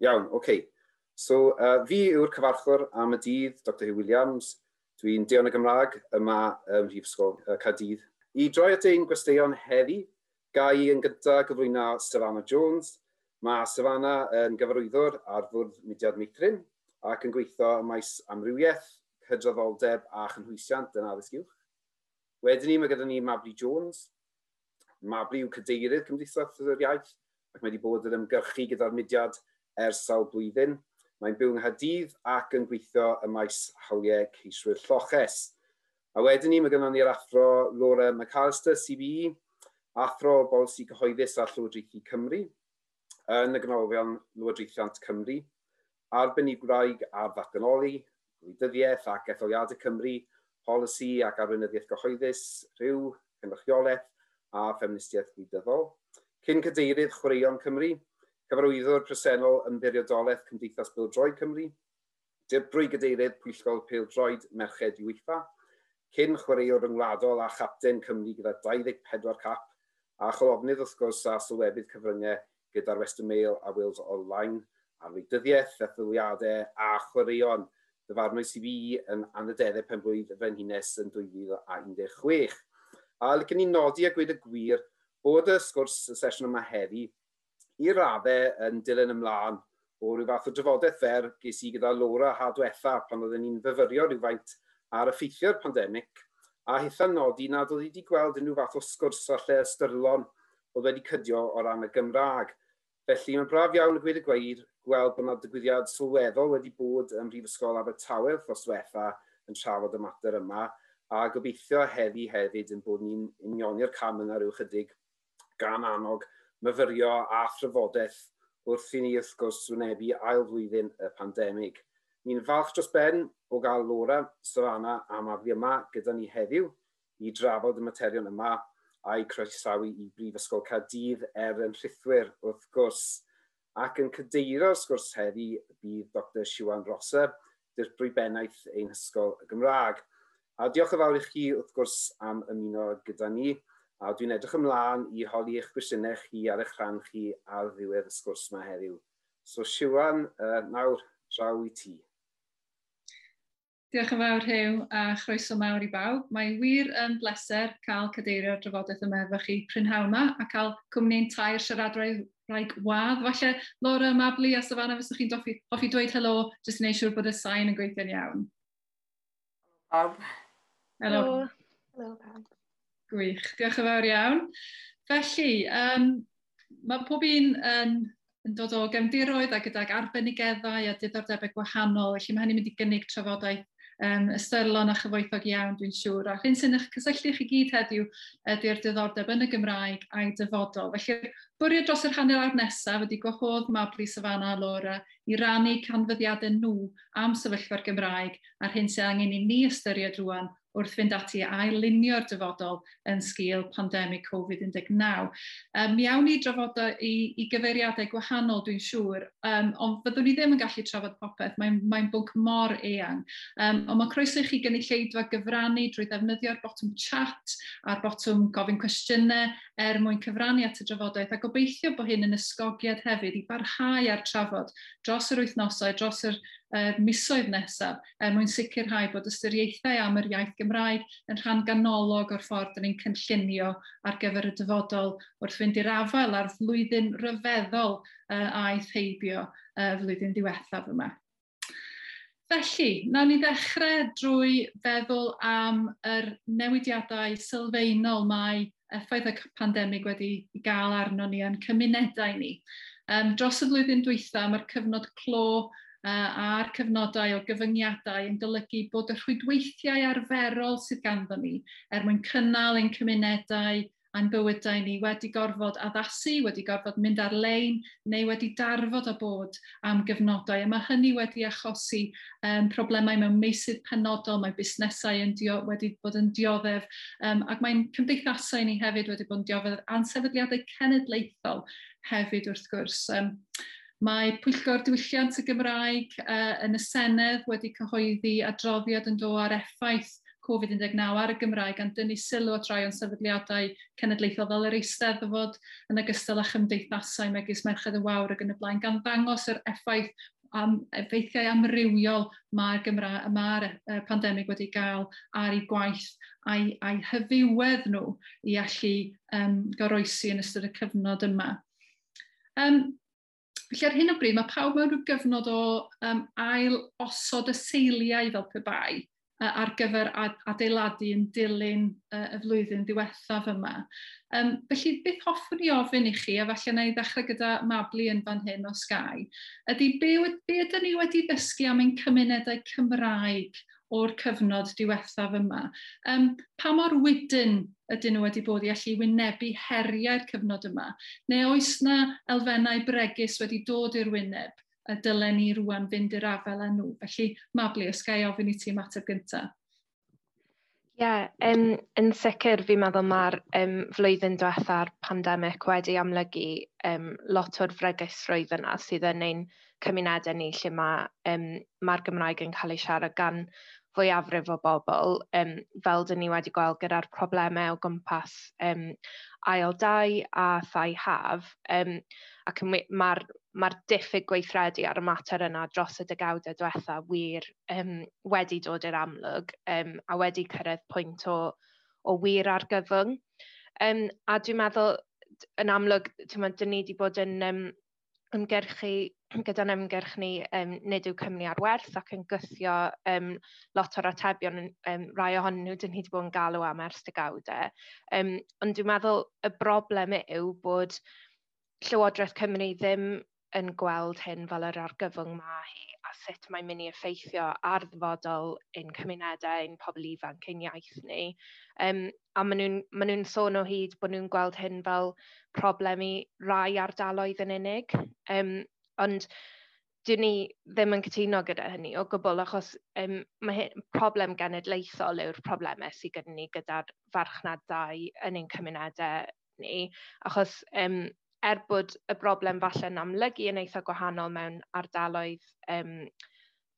Iawn, oce. Okay. So, uh, fi yw'r cyfarchwr am y dydd, Dr Hugh Williams. Dwi'n deon y Gymraeg yma ym Mhrifysgol uh, Cadydd. I droi at ein gwesteion heddi, gai yn gyntaf gyflwyno Savannah Jones. Mae Savannah yn gyfarwyddwr ar fwrdd Mudiad Meithrin ac yn gweithio ym maes amrywiaeth, hydroddoldeb a chynhwysiant yn addysg uwch. Wedyn ni, mae gyda ni Mabli Jones. Mabli yw cadeirydd Cymdeithas yr Iaith ac mae wedi bod yn ymgyrchu gyda'r mudiad ers sawl blwyddyn. Mae'n byw yng Nghadydd ac yn gweithio y maes hawliau ceiswyr lloches. A wedyn ni, mae gennym ni'r athro Laura McAllister, CBE, athro bolsi cyhoeddus a Llywodraethu Cymru, yn y gynolfion Llywodraethiant Cymru, arbennig gwraig a ddatganoli, gwleidyddiaeth ac etholiadau Cymru, polisi ac arbenyddiaeth gyhoeddus, rhyw, cynrychiolaeth a ffeministiaeth gwleidyddol. Cyn cadeirydd Chwaraeon Cymru, cyfarwyddwr presennol yn beiriodolaeth Cymdeithas Bildroed Cymru, dibrwy gadeirydd Pwyllgol Pildroed Merched UEFA, cyn chwaraewr yngwladol a chapten Cymru gyda 24 cap, a cholofnydd wrth gwrs a sylwebydd cyfryngau gyda'r Western Mail a Wales Online, arwydyddiaeth, etholiadau a chwaraeon dyfarnwys i fi yn anadeddau pen blwydd frenhines yn 2016. A lycan ni nodi a gweud y gwir bod y sgwrs y sesiwn yma heddi i raddau yn dilyn ymlaen o rhyw fath o drafodaeth fer ges i gyda Laura ha diwetha pan oedden ni'n fyfyrio rhywfaint ar effeithio'r pandemig a hitha'n nodi nad oedd wedi gweld unrhyw fath o sgwrs a lle ystyrlon oedd wedi cydio o ran y Gymraeg. Felly mae'n braf iawn y gweud y gweir gweld bod yna digwyddiad sylweddol wedi bod ym Mhrifysgol Abertawe wrthos diwetha yn trafod y mater yma a gobeithio heddi hefyd yn bod ni'n unioni'r cam yna rhyw chydig gan anog myfyrio a thrafodaeth wrth i ni wrth gwrs wynebu ail flwyddyn y pandemig. Ni'n falch dros ben o gael Laura, Savannah a Mafli yma gyda ni heddiw i drafod y materion yma a'i croesawu i Brifysgol Cadydd er yn rhithwyr wrth gwrs. Ac yn cydeiro sgwrs heddi bydd Dr Siwan Rosa, dirbrwy bennaeth ein hysgol Gymraeg. A diolch yn fawr i chi wrth gwrs am ymuno gyda ni. A dwi'n edrych ymlaen i holi eich gwestiynau chi ar eich rhan chi ar ddiwedd y sgwrs yma heddiw. So Siwan, uh, nawr draw i ti. Diolch yn fawr Hew a chroeso mawr i bawb. Mae wir yn bleser cael cadeirio'r drafodaeth yma efo chi prynhawn yma a cael cwmni'n tair siaradrau rhaid wadd. Falle Laura Mabli a Savannah fyswch chi'n hoffi, hoffi dweud helo jyst yn ei siŵr bod y sain yn gweithio'n iawn. Pam. Helo. Helo. Helo. Gwych, diolch yn fawr iawn. Felly, um, mae pob un yn, yn dod o gefndiroedd a gydag arbenigeddau a diddordebau gwahanol, felly mae hynny'n mynd i gynnig trafodaeth um, ystyrlon a chyfoethog iawn, dwi'n siŵr. A un sy'n eich cysylltu chi gyd heddiw ydy'r diddordeb yn y Gymraeg a'i dyfodol. Felly, bwriad dros yr hanner ar nesaf wedi gwahodd Mabli Safana a Laura i rannu canfyddiadau nhw am sefyllfa'r Gymraeg a'r hyn sy'n angen i ni ystyried rwan wrth fynd ati a ailunio'r dyfodol yn sgil pandemig Covid-19. Um, mi awn ni drafod i, i gyfeiriadau gwahanol, dwi'n siŵr, um, ond byddwn ni ddim yn gallu trafod popeth, mae'n mae, mae bwnc mor eang. Um, ond mae croeso i chi gynulleidfa gyfrannu drwy ddefnyddio'r botwm chat a'r botwm gofyn cwestiynau er mwyn cyfrannu at y drafodaeth, a gobeithio bod hyn yn ysgogiad hefyd i barhau ar trafod dros yr wythnosau, dros yr uh, misoedd nesaf er mwyn sicrhau bod ystyriaethau am yr iaith Gymraeg yn rhan ganolog o'r ffordd dyn ni'n cynllunio ar gyfer y dyfodol wrth fynd i'r afael ar flwyddyn ryfeddol uh, aeth heibio uh, flwyddyn diwethaf yma. Felly, na ni ddechrau drwy feddwl am yr newidiadau sylfaenol mae effaith y pandemig wedi gael arno ni yn cymunedau ni. Um, dros y flwyddyn dwytha, mae'r cyfnod clo a'r cyfnodau o gyfyngiadau yn golygu bod y rhwydweithiau arferol sydd ganddo ni er mwyn cynnal ein cymunedau a'n bywydau ni wedi gorfod addasu, wedi gorfod mynd ar-lein neu wedi darfod a bod am gyfnodau. A mae hynny wedi achosi um, problemau mewn meysydd penodol, mae busnesau yn dio, wedi bod yn dioddef um, ac mae'n cymdeithasau ni hefyd wedi bod yn dioddef ansefydliadau cenedlaethol hefyd wrth gwrs. Um, Mae Pwyllgor Diwylliant y Gymraeg uh, yn y Senedd wedi cyhoeddi adroddiad yn dod ar effaith Covid-19 ar y Gymraeg gan dynnu sylw o trai o'n sefydliadau cenedlaethol fel yr Eisteddfod yn ogystal â chymdeithasau megis Merched y Wawr ac yn y blaen gan ddangos yr effaith am effeithiau amrywiol mae'r ma uh, pandemig wedi gael ar ei gwaith a'i, ai hyfiwedd nhw i allu um, goroesi yn ystod y cyfnod yma. Um, Felly ar hyn o bryd mae pawb mewn rhyw gyfnod o um, ail osod y seiliau fel pe bai uh, ar gyfer adeiladu yn dilyn uh, y flwyddyn diwethaf yma. Um, felly, beth hoffwn i ofyn i chi, a falle na i ddechrau gyda Mabli yn fan hyn o Sky, ydy be, be ydyn ni wedi dysgu am ein cymunedau Cymraeg o'r cyfnod diwethaf yma. Um, pa mor wydyn ydyn nhw wedi bod i allu wynebu heriau'r cyfnod yma? Neu oes na elfennau bregus wedi dod i'r wyneb a dylen ni rwan fynd i'r afel â nhw? Felly, Mabli, os gai ofyn i ti ymateb gyntaf? Ie, yeah, um, yn sicr fi'n meddwl mae'r um, flwyddyn diwetha'r pandemig wedi amlygu um, lot o'r fregesrwydd yna sydd yn ein cymunedau ni lle mae'r um, ma Gymraeg yn cael ei siarad gan fwyafrif o bobl, um, fel dyn ni wedi gweld gyda'r problemau o gwmpas um, ail dau a thai haf, um, ac mae'r ma, diffyg gweithredu ar y mater yna dros y degawdau diwetha wir um, wedi dod i'r amlwg um, a wedi cyrraedd pwynt o, o wir ar gyfwng. Um, a dwi'n meddwl, yn amlwg, dyn ni wedi bod yn um, ymgyrchu gyda'n ymgyrch ni um, nid yw Cymru ar werth ac yn gythio um, lot o'r atebion, um, rai ohonyn nhw, dyn ni wedi bod yn galw am ers degawdau. Um, ond dwi'n meddwl y broblem yw bod Llywodraeth Cymru ddim yn gweld hyn fel yr argyfwng mae hi a sut mae'n mynd i effeithio ar ddyfodol ein cymunedau, ein pobl ifanc, ein iaith ni. Um, a maen nhw'n nhw, nhw sôn o hyd bod nhw'n gweld hyn fel problem i rai ardaloedd yn unig. Um, Ond dyn ni ddim yn cytuno gyda hynny o gwbl, achos um, mae hyn, problem genedlaethol yw'r problemau sydd gyda ni gyda'r farchnadau yn ein cymunedau ni, achos um, er bod y broblem falle'n amlygu yn eitha gwahanol mewn ardaloedd um,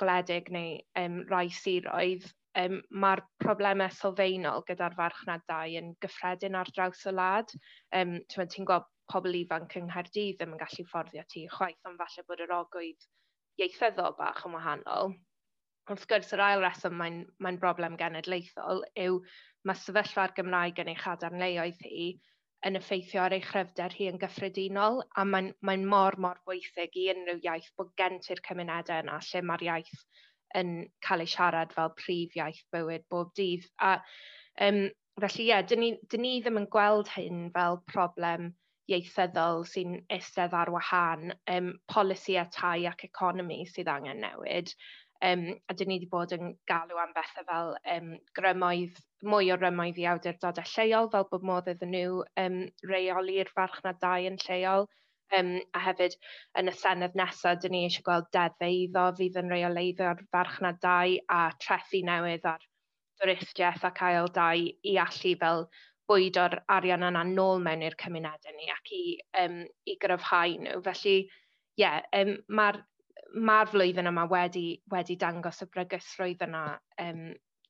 gwledig neu um, rai siroedd, um, mae'r problemau sylfaenol gyda'r farchnadau yn gyffredin ar draws y wlad. Um, Ti'n gweld pobl ifanc yng Nghaerdydd ddim yn gallu fforddio tŷ chwaith, ond falle bod yr ogwydd ieithyddol bach yn wahanol. Wrth gwrs, yr ail reswm mae'n mae broblem genedlaethol yw mae sefyllfa'r Gymraeg yn ei chadarnleoedd hi yn effeithio ar ei chryfder hi yn gyffredinol, a mae'n mae mor, mor bwysig i unrhyw iaith bod genti'r cymunedau yna lle mae'r iaith yn cael ei siarad fel prif iaith bywyd bob dydd. A um, felly ie, yeah, dyn ni, dyn ni ddim yn gweld hyn fel problem ieithyddol sy'n eistedd ar wahân, um, polisi a tai ac economi sydd angen newid. Um, a dyn ni wedi bod yn galw am bethau fel um, grymoedd, mwy o rymoedd i awdurdodau lleol, fel bod modd iddyn nhw um, reoli'r farchnadau yn lleol. Um, a hefyd, yn y senedd nesaf, dyn ni eisiau gweld deddfa iddo fydd yn reoleiddio'r farchnadau a trethu newydd ar dwristiaeth ac ail dau i allu fel bwydo'r arian yna nôl mewn i'r cymunedau ni ac i, um, i gryfhau nhw. Felly, ie, yeah, um, mae'r ma flwyddyn yma wedi, wedi dangos y bregysrwydd yna um,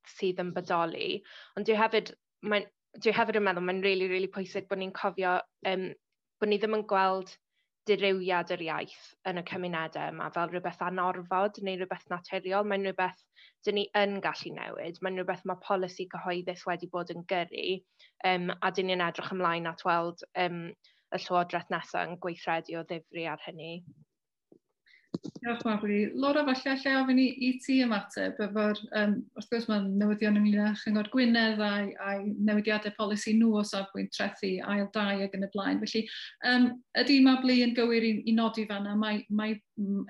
sydd yn bodoli. Ond dwi hefyd, mae, dwi hefyd yn meddwl mae'n really, really pwysig bod ni'n cofio um, bod ni ddim yn gweld dirywiad yr iaith yn y cymunedau yma fel rhywbeth anorfod neu rhywbeth naturiol. Mae'n rhywbeth dyn ni yn gallu newid. Mae'n rhywbeth mae polisi cyhoeddus wedi bod yn gyrru um, a dyn ni'n edrych ymlaen at weld um, y Llywodraeth nesaf yn gweithredu o ddifri ar hynny. Diolch mawr i. Laura, falle lle ofyn i, i ti ymateb, efo'r, um, wrth gwrs mae'n newyddion ymlaen â Chyngor Gwynedd a'i, ai newidiadau polisi nhw o safbwynt trethu, ail dau ac yn y blaen. Felly, um, ydy Mabli yn gywir i, i nodi fanna, mae, mae,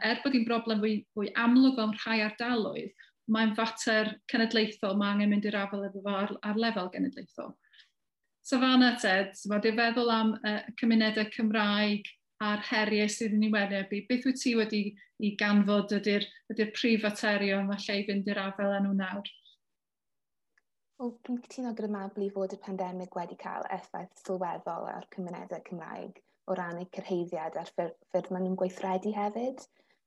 er bod hi'n broblem fwy, fwy amlwg o'n rhai ardaloedd, mae'n fater cenedlaethol, mae angen mynd i'r afel efo ar, ar lefel genedlaethol. Safana, Ted, mae di feddwl am uh, cymunedau Cymraeg, a'r heriau sydd yn ei wynebu. i. Beth wyt ti wedi i ganfod ydy'r ydy, prif aterion falle i fynd i'r afel â nhw nawr? Wel, dwi'n cytuno gyda Mabli fod y pandemig wedi cael effaith sylweddol ar cymunedau Cymraeg o ran eu cyrheiddiad a'r ffyrdd maen nhw'n gweithredu hefyd.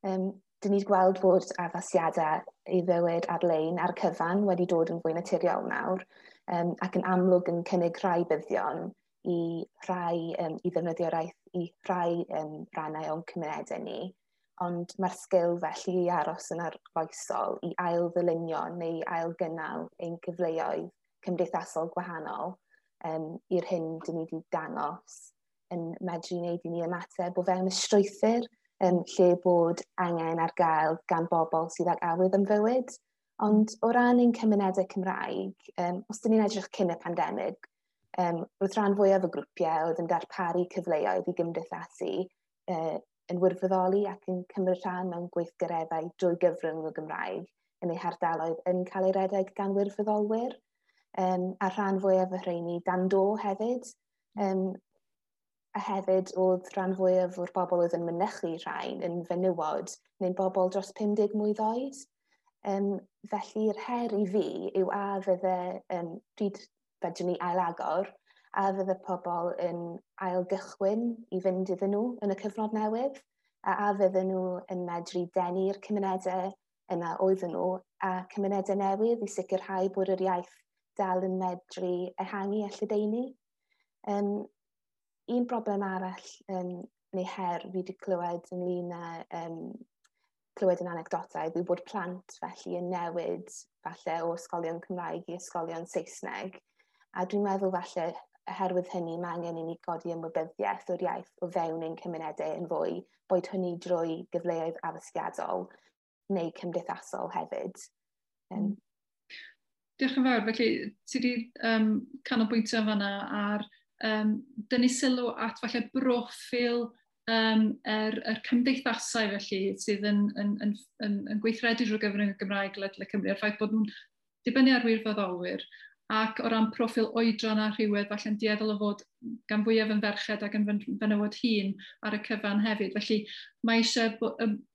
Um, dyn ni'n gweld fod addasiadau i fywyd ar-lein ar cyfan wedi dod yn fwy naturiol nawr um, ac yn amlwg yn cynnig rhai byddion i rhai, um, i ddefnyddio'r iaith i rhai um, rannau o'n cymunedau ni, ond mae'r sgil felly i aros yn arfoesol i ail ddylunio neu ail gynnal ein cyfleoedd cymdeithasol gwahanol um, i'r hyn dyn ni wedi dangos yn medru wneud i ni ymateb o fewn y strwythyr um, lle bod angen ar gael gan bobl sydd ag awydd yn fywyd. Ond o ran ein cymunedau Cymraeg, um, os dyn ni'n edrych cyn y pandemig, um, roedd rhan fwyaf o grwpiau oedd yn darparu cyfleoedd i gymdeithasu uh, yn wirfoddoli ac yn cymryd rhan mewn gweithgareddau drwy gyfrwng y Gymraeg yn eu hardaloedd yn cael eu redeg gan wirfoddolwyr. Um, a rhan fwyaf o rheini dan do hefyd. Um, a hefyd oedd rhan fwyaf o'r bobl oedd yn mynychu rhain yn fenywod neu'n bobl dros 50 mwy oed. Um, felly'r her i fi yw a fydde um, pryd fedrwn ni ailagor, a fydd y pobl yn ailgychwyn i fynd iddyn nhw yn y cyfnod newydd, a, a fydden nhw yn medru denu'r cymunedau yna oedden nhw a cymunedau newydd i sicrhau bod yr iaith dal yn medru ehangu a lledaenu. Um, un broblem arall um, neu her fi wedi clywed ynglyn â um, clywed yn anegdotau yw bod plant felly yn newid falle o ysgolion Cymraeg i ysgolion Saesneg A dwi'n meddwl falle oherwydd hynny mae angen i ni godi ymwybyddiaeth o'r iaith o fewn ein cymunedau yn fwy, boed hynny drwy gyfleoedd addysgiadol neu cymdeithasol hefyd. Um. Diolch yn fawr. Felly, ti wedi um, canolbwyntio fanna ar um, dynnu sylw at falle broffil um, er, er cymdeithasau felly sydd yn, yn, yn, yn, yn gweithredu drwy gyfrwng y Gymraeg Ledle Cymru a'r ffaith bod nhw'n dibynnu ar wirfoddolwyr ac o ran proffil oedran a rhywedd, falle'n dieddol o fod gan fwyaf yn ferched ac yn fenywod hun ar y cyfan hefyd. Felly mae eisiau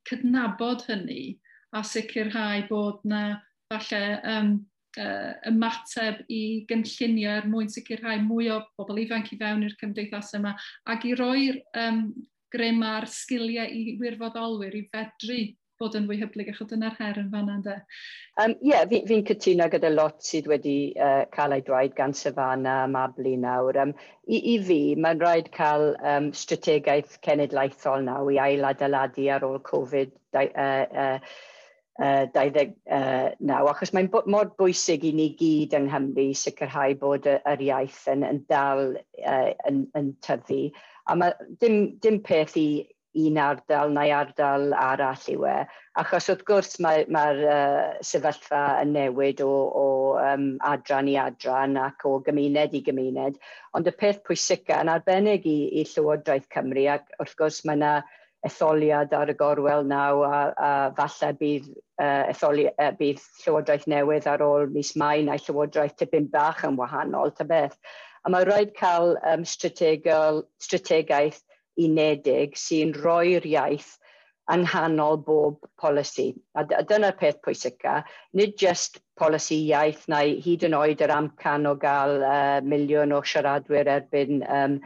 cydnabod hynny a sicrhau bod na falle um, uh, ymateb i gynllunio er mwyn sicrhau mwy o bobl ifanc i fewn i'r cymdeithas yma ac i roi'r um, grym ar sgiliau i wirfoddolwyr i fedru bod yn fwy hyblyg, achos dyna'r her yn fanna, ynddo. Um, Ie, yeah, fi'n fi, cytuno gyda lot sydd wedi uh, cael ei dweud gan Sefana a Mabli nawr. Um, i, I fi, mae'n rhaid cael um, strategaeth cenedlaethol nawr i ail adeiladu ar ôl Covid uh, uh, uh, 29, achos mae'n mor bwysig i ni gyd yng Nghymru sicrhau bod yr iaith yn, yn dal uh, yn, yn tyfu. A mae dim, dim peth i un ardal neu ardal arall yw e. Achos wrth gwrs mae'r mae, mae uh, sefyllfa yn newid o, o um, adran i adran ac o gymuned i gymuned. Ond y peth pwysica yn arbennig i, i Llywodraeth Cymru ac wrth gwrs mae yna etholiad ar y gorwel naw a, a falle bydd, uh, etholi, uh, bydd Llywodraeth newydd ar ôl mis Mai neu Llywodraeth tipyn bach yn wahanol, ta beth. A mae rhaid cael um, strategol, strategaeth unedig sy'n rhoi'r iaith yng nghanol bob polisi. A dyna'r peth pwysica, nid just polisi iaith neu hyd yn oed yr amcan o gael uh, miliwn o siaradwyr erbyn um,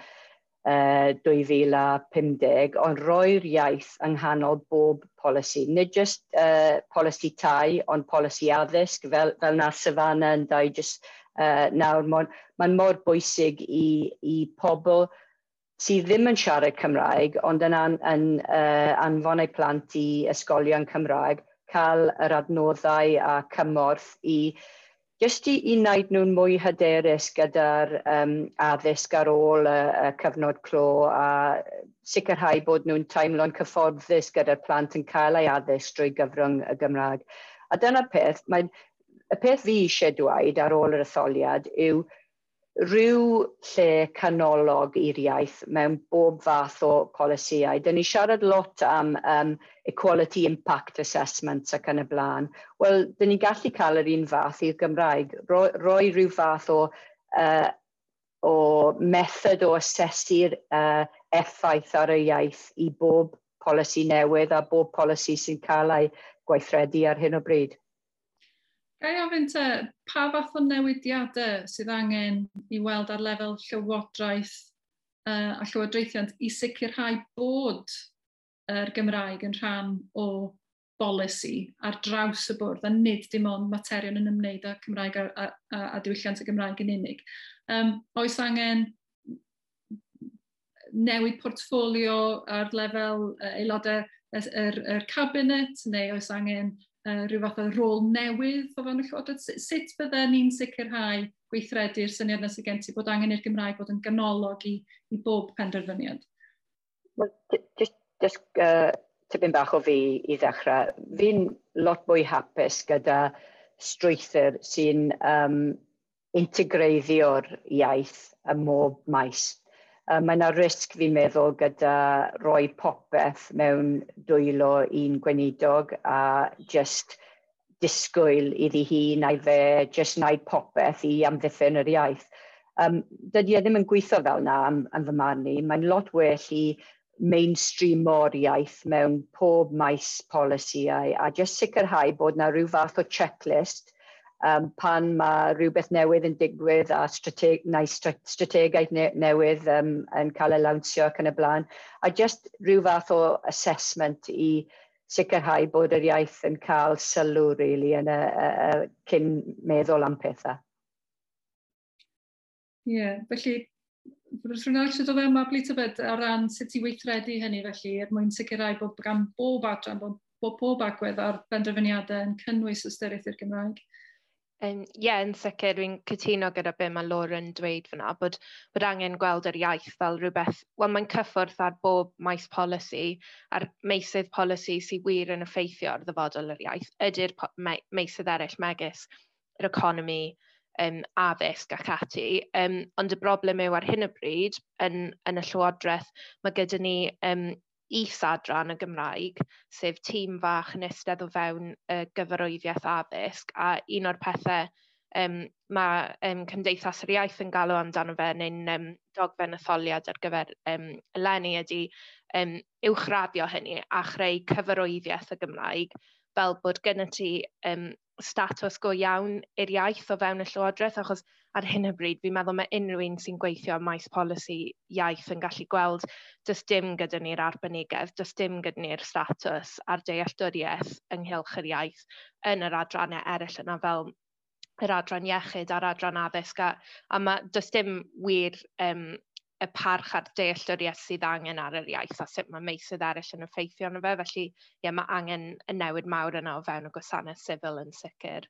uh, 2050, ond roi'r iaith yng nghanol bob polisi. Nid just uh, polisi tai, ond polisi addysg, fel, fel na Savannah yn dau, just uh, nawr, mae'n mor bwysig i, i pobl sydd ddim yn siarad Cymraeg, ond yn, an, yn uh, anfon eu plant i ysgolion Cymraeg, cael yr adnoddau a cymorth i jyst i, i wneud nhw'n mwy hyderus gyda'r um, addysg ar ôl y, y cyfnod clo a sicrhau bod nhw'n teimlo'n cyfforddus gyda'r plant yn cael ei addysg drwy gyfrwng y Gymraeg. A dyna'r peth, mae, y peth fi eisiau dweud ar ôl yr etholiad yw rhyw lle canolog i'r iaith mewn bob fath o polisïau. Dyn ni siarad lot am um, Equality Impact Assessments ac yn y blaen. Wel, dyn ni gallu cael yr un fath i'r Gymraeg. Roi, roi rhyw fath o, uh, o method o asesu'r uh, effaith ar y iaith i bob polisi newydd a bob polisi sy'n cael ei gweithredu ar hyn o bryd. Gai ofyn te, pa fath o newidiadau sydd angen i weld ar lefel llywodraeth uh, a llywodraethiant i sicrhau bod yr Gymraeg yn rhan o bolisi ar draws y bwrdd a nid dim ond materion yn ymwneud â Cymraeg a, a, a diwylliant y Gymraeg yn unig. Um, oes angen newid portfolio ar lefel uh, aelodau yr, er, yr cabinet, neu oes angen uh, rhyw fath o rôl newydd o fewn y Llywodraeth? Sut, sut bydden ni'n sicrhau gweithredu'r syniad nes y gen ti bod angen i'r Gymraeg bod yn ganolog i, i bob penderfyniad? Well, just, just uh, tipyn bach o fi i ddechrau. Fi'n lot mwy hapus gyda strwythyr sy'n um, integreiddio'r iaith ym mob maes um, mae yna risg fi'n meddwl gyda roi popeth mewn dwylo un gweinidog a just disgwyl iddi hi neu fe just wneud popeth i amddiffyn yr iaith. Um, dydy e ddim yn gweithio fel yna am, am fy marn i. Mae'n lot well i mainstream o'r iaith mewn pob maes polisiau a just sicrhau bod yna rhyw fath o checklist um, pan mae rhywbeth newydd yn digwydd a strateg, neu strategaeth newydd um, yn cael ei lawnsio ac yn y blaen. A just rhyw fath o assessment i sicrhau bod yr iaith yn cael sylw really, yn y, y, y cyn meddwl am pethau. Ie, yeah, felly Rwy'n rhywun eisiau dod fewn o beth ar ran sut i weithredu hynny felly, er mwyn sicrhau bod gan bob adran, bod, bod pob agwedd ar benderfyniadau yn cynnwys ystyriaeth i'r Gymraeg. Um, ie, yeah, yn sicr, fi'n cytuno gyda be mae Lauren dweud fyna, bod, bod angen gweld yr iaith fel rhywbeth, wel mae'n cyffwrdd ar bob maes polisi, a'r meisydd polisi sydd wir yn effeithio ar ddyfodol yr iaith, ydy'r me meisydd eraill megis, yr economi, um, addysg ac ati. Um, ond y broblem yw ar hyn o bryd, yn, yn y Llywodraeth, mae gyda ni um, is-adran y Gymraeg, sef tîm fach yn eistedd o fewn y gyfarwyddiaeth addysg, a un o'r pethau um, mae um, Cymdeithas yr Iaith yn galw amdano fe neu'n um, dogfen etholiad ar gyfer um, eleni ydy um, uwchraddio hynny a chreu cyfarwyddiaeth y Gymraeg fel bod gyda ti um, statws go iawn i'r iaith o fewn y Llywodraeth, achos ar hyn o bryd, fi'n meddwl mae unrhyw un sy'n gweithio am maes polisi iaith yn gallu gweld does dim gyda ni'r arbenigedd, does dim gyda ni'r status a'r dealltwriaeth ynghylch yr iaith yn yr adrannau eraill yna fel yr adran iechyd a'r adran addysg a, a mae, does dim wir um, y parch a'r dealltwriaeth sydd angen ar yr iaith a sut mae meisydd eraill yn effeithio arno fe. Felly, ie, mae angen y newid mawr yna o fewn y gwasanaeth sifil yn sicr.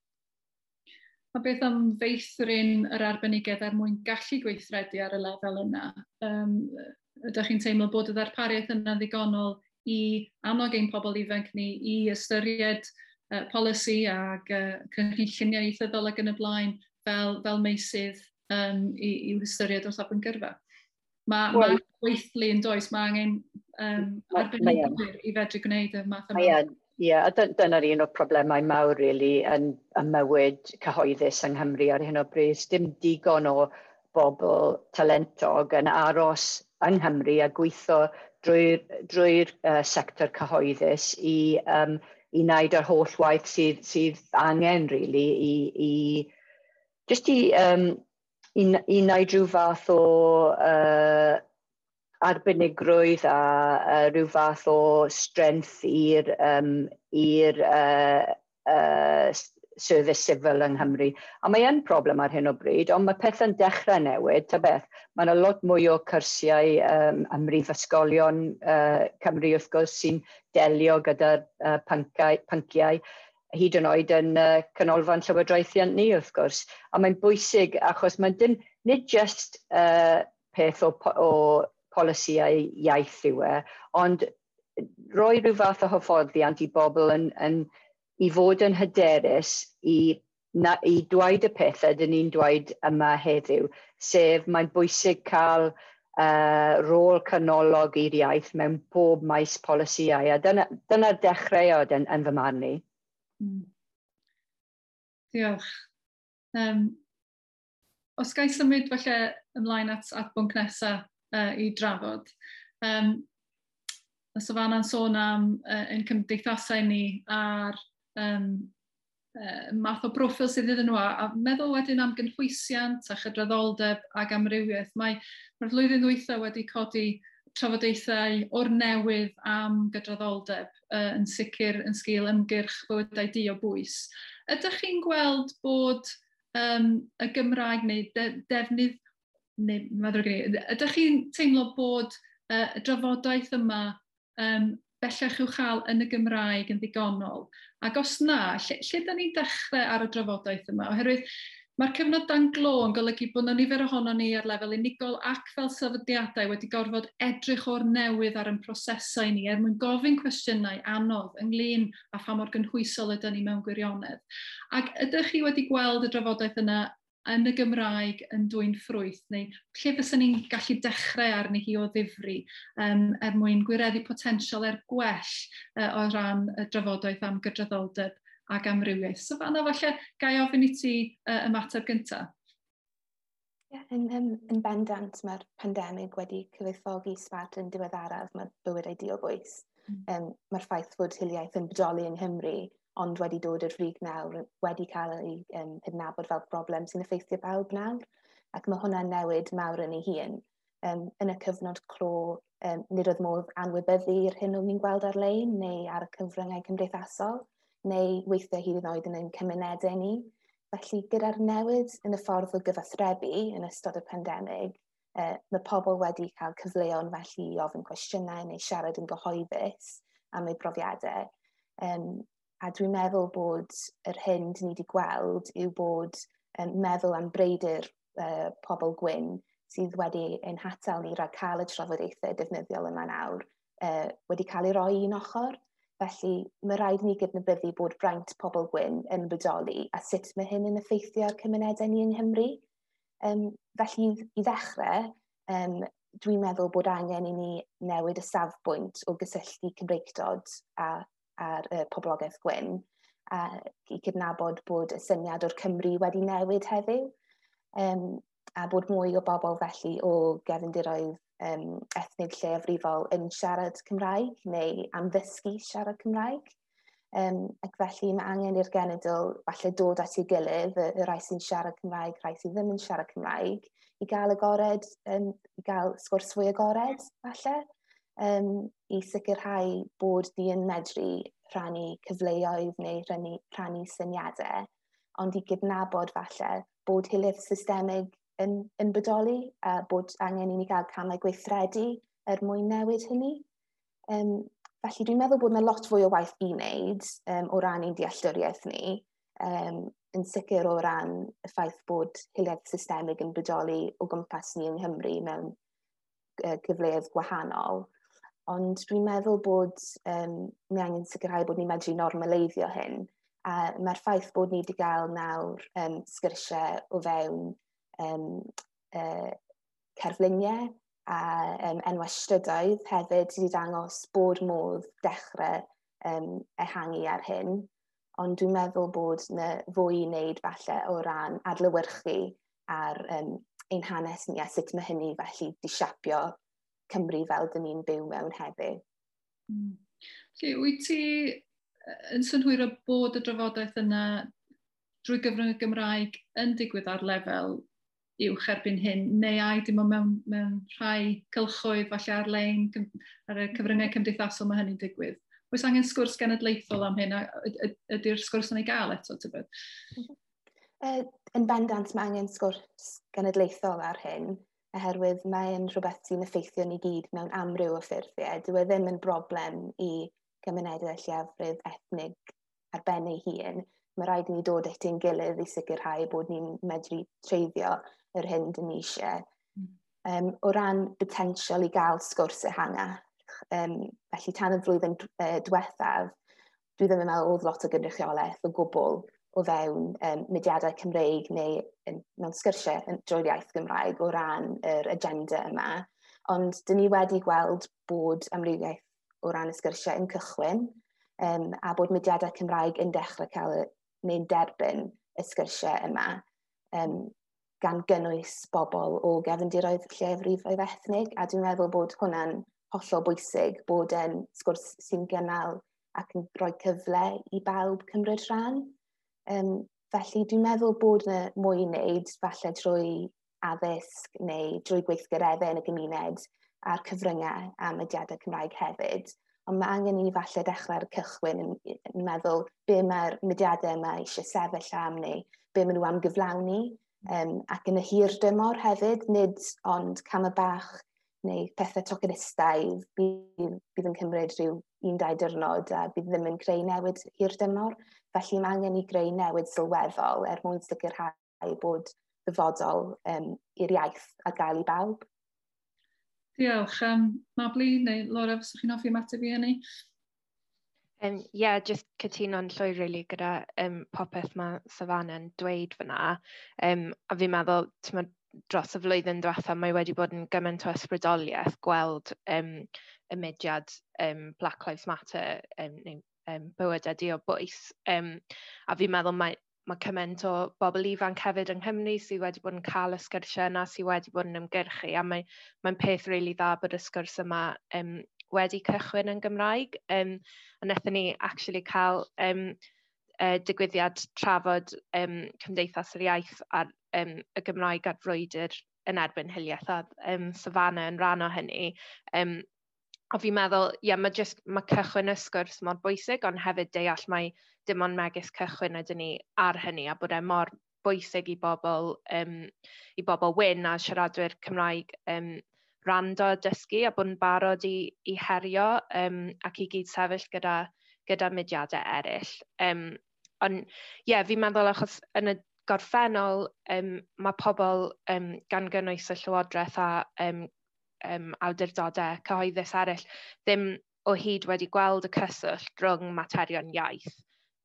A beth am feithrin yr arbenigedd er mwyn gallu gweithredu ar y lefel yna? Um, ydych chi'n teimlo bod y ddarpariaeth yna ddigonol i annog ein pobl ifanc ni i ystyried uh, polisi ac uh, cynlluniau ieithyddol ac yn y blaen fel, fel meisydd um, i, i ystyried wrth yn gyrfa. Mae well, ma gweithlu yn does, mae angen um, arbenigwyr i fedru gwneud y math yma. Ie, yeah, a dyna'r un o'r problemau mawr, really, yn ymywyd cyhoeddus yng Nghymru ar hyn o bryd. Dim digon o bobl talentog yn aros yng Nghymru a gweithio drwy'r drwy, drwy uh, sector cyhoeddus i, um, i wneud yr holl waith sydd, sydd angen, really, i, i just i, um, i, i wneud rhyw fath o uh, arbenigrwydd a, uh, rhyw fath o strength i'r um, uh, uh, service civil yng Nghymru. A mae yn problem ar hyn o bryd, ond mae pethau'n dechrau newid, ta beth. Mae yna lot mwy o cyrsiau um, ymrif ysgolion uh, Cymru wrth gwrs sy'n delio gyda'r uh, pynciau, pynciau hyd yn oed yn uh, canolfan llywodraethiant ni wrth gwrs. A mae'n bwysig achos mae'n dim, nid jyst uh, peth o, o polisiau iaith yw e, ond roi rhyw fath o hyfforddiant i bobl yn, yn, i fod yn hyderus i, na, i dweud y pethau dyn ni'n dweud yma heddiw, sef mae'n bwysig cael uh, rôl canolog i'r iaith mewn bob maes polisiau, a dyna'r dyna dechreuod yn, yn fy marn ni. Mm. Diolch. Um, os gai symud falle ymlaen at, at bwnc nesaf, uh, i drafod. Um, so fan yn sôn am uh, ein cymdeithasau ni a'r um, uh, math o broffil sydd iddyn nhw a, meddwl wedyn am gynhwysiant a chydraddoldeb ac amrywiaeth. Mae, mae'r flwyddyn ddwytha wedi codi trafodaethau o'r newydd am gydraddoldeb uh, yn sicr yn sgil ymgyrch bywydau di o bwys. Ydych chi'n gweld bod um, y Gymraeg neu de defnydd neu meddwl gen i, ydych chi'n teimlo bod uh, y drafodaeth yma um, bellach i'w chael yn y Gymraeg yn ddigonol? Ac os na, lle, lle da ni'n dechrau ar y drafodaeth yma? Oherwydd mae'r cyfnod dan glo yn golygu bod na nifer ohono ni ar lefel unigol ac fel sefydliadau wedi gorfod edrych o'r newydd ar ein prosesau ni er mwyn gofyn cwestiynau anodd ynglyn â pha mor gynhwysol ydyn ni mewn gwirionedd. Ac ydych chi wedi gweld y drafodaeth yna yn y Gymraeg yn dwy'n ffrwyth, neu lle fysyn ni'n gallu dechrau arni hi o ddifri um, er mwyn gwireddu potensial er gwell uh, o ran y drafodaeth am gydraddoldeb ac amrywiaeth. So fanna falle gai ofyn i ti uh, ymateb gyntaf. Yeah, yn, yn, yn bendant mae'r pandemig wedi cyfeithogi sbart yn diweddaraf mae bywyd ei diogwys. Mm. Um, mae'r ffaith fod hiliaeth yn bodoli yng Nghymru ond wedi dod i'r frig nawr wedi cael ei um, hydnabod fel broblem sy'n effeithio bawb nawr. Ac mae hwnna'n newid mawr yn ei hun. Um, yn y cyfnod clo, um, nid oedd modd anwybyddu i'r hyn o'n ni'n gweld ar-lein neu ar y cyfryngau cymdeithasol, neu weithiau hyd yn oed yn ein cymunedau ni. Felly, gyda'r newid yn y ffordd o gyfathrebu yn ystod y pandemig, uh, mae pobl wedi cael cyfleon felly i ofyn cwestiynau neu siarad yn gyhoeddus am eu profiadau. Um, A dwi'n meddwl bod yr hyn dyn ni wedi gweld yw bod um, meddwl am breidr uh, pobl gwyn sydd wedi ein hatal ni rhag cael y trafodaethau defnyddiol yma nawr uh, wedi cael ei roi un ochr. Felly mae rhaid ni gydnabyddu bod braint pobl gwyn yn bodoli a sut mae hyn yn effeithio ar cymunedau ni yng Nghymru. Um, felly i ddechrau, um, dwi'n meddwl bod angen i ni newid y safbwynt o gysylltu Cymreictod a ar y poblogaeth gwyn a i cydnabod bod y syniad o'r Cymru wedi newid heddiw um, a bod mwy o bobl felly o gefndiroedd um, ethnig lleafrifol yn siarad Cymraeg neu am ddysgu siarad Cymraeg. Um, ac felly mae angen i'r genedl falle dod at ei gilydd, y, y rai sy'n siarad Cymraeg, rai sy'n ddim yn siarad Cymraeg, i gael agored, um, i gael sgwrs fwy agored, falle um, i sicrhau bod di yn medru rhannu cyfleoedd neu rhannu, rhannu syniadau, ond i gydnabod falle bod hilydd systemig yn, yn bodoli a bod angen i ni gael camau gweithredu er mwyn newid hynny. Um, felly dwi'n meddwl bod yna lot fwy o waith i wneud um, o ran ein dealltwriaeth ni, um, yn sicr o ran y ffaith bod hiliaeth systemig yn bodoli o gwmpas ni yng Nghymru mewn uh, gyfleoedd gwahanol. Ond dwi'n meddwl bod um, ni angen sicrhau bod ni'n medru normaleiddio hyn. A mae'r ffaith bod ni wedi cael nawr um, sgyrsiau o fewn um, uh, cerfluniau a um, enwau strydoedd hefyd wedi dangos bod modd dechrau um, ehangu ar hyn. Ond dwi'n meddwl bod yna fwy i wneud falle o ran adlywyrchu ar um, ein hanes ni a sut mae hynny felly di siapio Cymru fel dyn ni'n byw mewn heddi. Mm. Okay, wyt ti yn synhwyr o bod y drafodaeth yna drwy gyfrwng y Gymraeg yn digwydd ar lefel uwch erbyn hyn, neu ai dim ond mewn, mewn rhai cylchoedd falle ar-lein ar y cyfryngau mm-hmm. cymdeithasol mae hynny'n digwydd. Oes angen sgwrs genedlaethol am hyn, ydy'r sgwrs yn ei gael eto, ty byd? Uh, mm-hmm. yn bendant, mae angen sgwrs genedlaethol ar hyn oherwydd mae'n rhywbeth sy'n effeithio ni gyd mewn amryw o ffurfiau. Dyw e ddim yn broblem i gymunedau lleafrydd ethnig ar ben ei hun. Mae rhaid i ni dod at ein gilydd i sicrhau bod ni'n medru treiddio yr hyn dyn ni eisiau. Um, o ran potensial i gael sgwrs ehangach, um, felly tan y flwyddyn diwethaf, dwi ddim yn meddwl oedd lot o gynrychiolaeth o gwbl o fewn um, mediadau Cymreig neu um, mewn sgyrsiau drwy'r iaith Gymraeg o ran yr agenda yma. Ond dyn ni wedi gweld bod amrywiaeth o ran y sgyrsiau yn cychwyn um, a bod mediadau Cymraeg yn dechrau cael neu'n derbyn y sgyrsiau yma um, gan gynnwys bobl o gefndiroedd llefrifoedd ethnig a dwi'n meddwl bod hwnna'n hollol bwysig bod yn sgwrs sy'n gynnal ac yn rhoi cyfle i bawb cymryd rhan. Um, felly dwi'n meddwl bod yna mwy i wneud, falle trwy addysg neu drwy gweithgareddau yn y gymuned a'r cyfryngau a mydiadau Cymraeg hefyd. Ond mae angen i ni falle dechrau'r cychwyn yn, yn meddwl be mae'r mediadau yma eisiau sefyll am neu be maen nhw am gyflawni um, ac yn y hir dymor hefyd, nid ond cam y bach neu pethau tocenistaidd bydd, bydd yn cymryd rhyw un dau dyrnod a bydd ddim yn creu newid hir dymor. Felly mae angen i greu newid sylweddol er mwyn sicrhau bod ddyfodol um, i'r iaith a gael i bawb. Diolch. Um, Mabli neu Laura, fyswch chi'n offi ymateb i hynny? Um, yeah, just cytuno'n llwyr really gyda um, popeth mae Safanna'n dweud fyna. Um, a fi'n meddwl, tyma, dros y flwyddyn diwethaf, mae wedi bod yn gymaint o ysbrydoliaeth gweld um, y mudiad um, Black Lives Matter um, neu um, bywyd di o bwys. Um, a fi'n meddwl mae, mae cymaint o bobl ifanc hefyd yng Nghymru sydd wedi bod yn cael y sgyrsiau yna sydd wedi bod yn ymgyrchu a mae'n mae peth rili really dda bod y sgwrs yma um, wedi cychwyn yn Gymraeg. Um, a wnaethon ni actually cael um, uh, digwyddiad trafod um, Cymdeithas yr Iaith a'r um, y Gymraeg a'r frwydr yn erbyn hiliaethau um, Savannah yn rhan o hynny. Um, a fi'n meddwl, ie, yeah, mae jyst, mae cychwyn y sgwrs mor bwysig, ond hefyd deall mae dim ond megis cychwyn ydyn ni ar hynny, a bod e mor bwysig i bobl, um, i bobl wyn a siaradwyr Cymraeg um, rando a dysgu a bod yn barod i, i herio um, ac i gyd sefyll gyda, gyda mudiadau eraill. Um, ond ie, yeah, fi'n meddwl achos yn y gorffennol um, mae pobl um, gan gynnwys y Llywodraeth a um, um, awdurdodau cyhoeddus eraill ddim o hyd wedi gweld y cyswllt rhwng materion iaith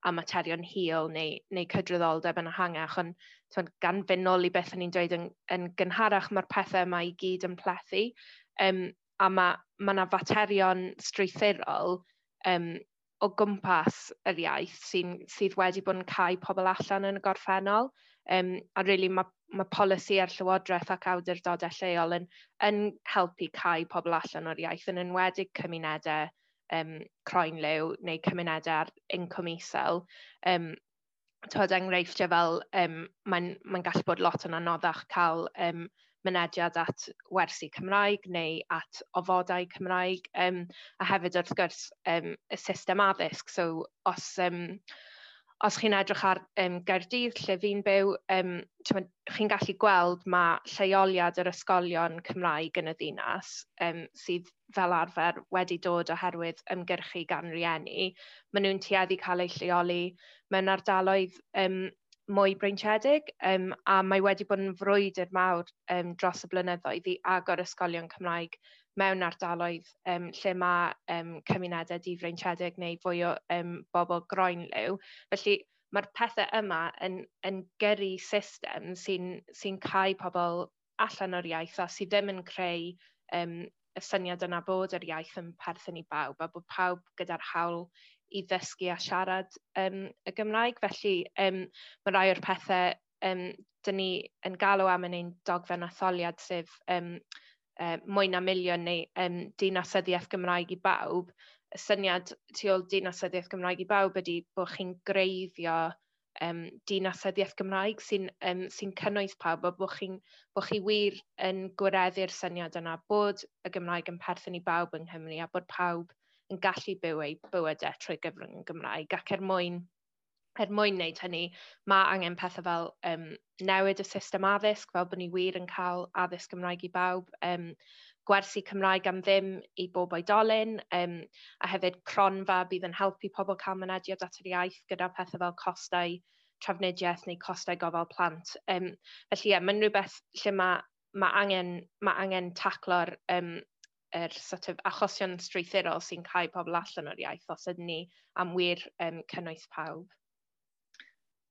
a materion hil neu, neu cydryddoldeb yn ehangach, ond gan fynol i beth ni'n dweud yn, yn gynharach mae'r pethau yma i gyd yn plethu, um, a mae yna faterion strwythurol um, o gwmpas yr iaith sy'n, sydd wedi bod yn cael pobl allan yn y gorffennol, Um, a really mae ma polisi ar llywodraeth ac awdurdodau lleol yn, yn helpu cael pobl allan o'r iaith yn enwedig cymunedau um, croen liw neu cymunedau ar incwm isel. Um, Tod er enghreifftiau fel um, mae'n ma gallu bod lot yn anoddach cael um, mynediad at wersi Cymraeg neu at ofodau Cymraeg um, a hefyd wrth gwrs um, y system addysg. So os um, os chi'n edrych ar um, Gaerdydd, lle fi'n byw, um, chi'n gallu gweld mae lleoliad yr ysgolion Cymraeg yn y ddinas um, sydd fel arfer wedi dod oherwydd ymgyrchu gan rieni. Maen nhw'n tueddu cael eu lleoli mewn ardaloedd um, mwy breintiedig um, a mae wedi bod yn frwydr mawr um, dros y blynyddoedd i agor ysgolion Cymraeg mewn ardaloedd um, lle mae um, cymunedau difreintiedig neu fwy o um, bobl groenliw. Felly mae'r pethau yma yn, yn gyrru system sy'n sy cael pobl allan o'r iaith a sydd ddim yn creu um, y syniad yna bod yr iaith yn perthyn i bawb a bod pawb gyda'r hawl i ddysgu a siarad um, y Gymraeg. Felly um, mae rai o'r pethau um, dyn ni yn galw am yn ein dogfen atholiad sef um, um, mwy na miliwn neu um, dinasyddiaeth Gymraeg i bawb, y syniad tu ôl dinasyddiaeth Gymraeg i bawb ydy bod chi'n greiddio um, dinasyddiaeth Gymraeg sy'n um, sy cynnwys pawb a bod, chi, bod chi wir yn gwireddu'r syniad yna bod y Gymraeg yn perthyn i bawb yng Nghymru a bod pawb yn gallu byw eu bywydau trwy gyfrwng y Gymraeg ac er mwyn er mwyn wneud hynny, mae angen pethau fel um, newid y system addysg, fel bod ni wir yn cael addysg Gymraeg i bawb, um, gwersi Cymraeg am ddim i bob oedolyn, um, a hefyd cronfa bydd yn helpu pobl cael mynediad at yr iaith gyda pethau fel costau trafnidiaeth neu costau gofal plant. Um, felly, ie, yeah, mae'n rhywbeth lle mae ma angen, ma angen taclo'r um, er sort of achosion strwythurol sy'n cael pobl allan o'r iaith os ydyn ni am wir um, cynnwys pawb.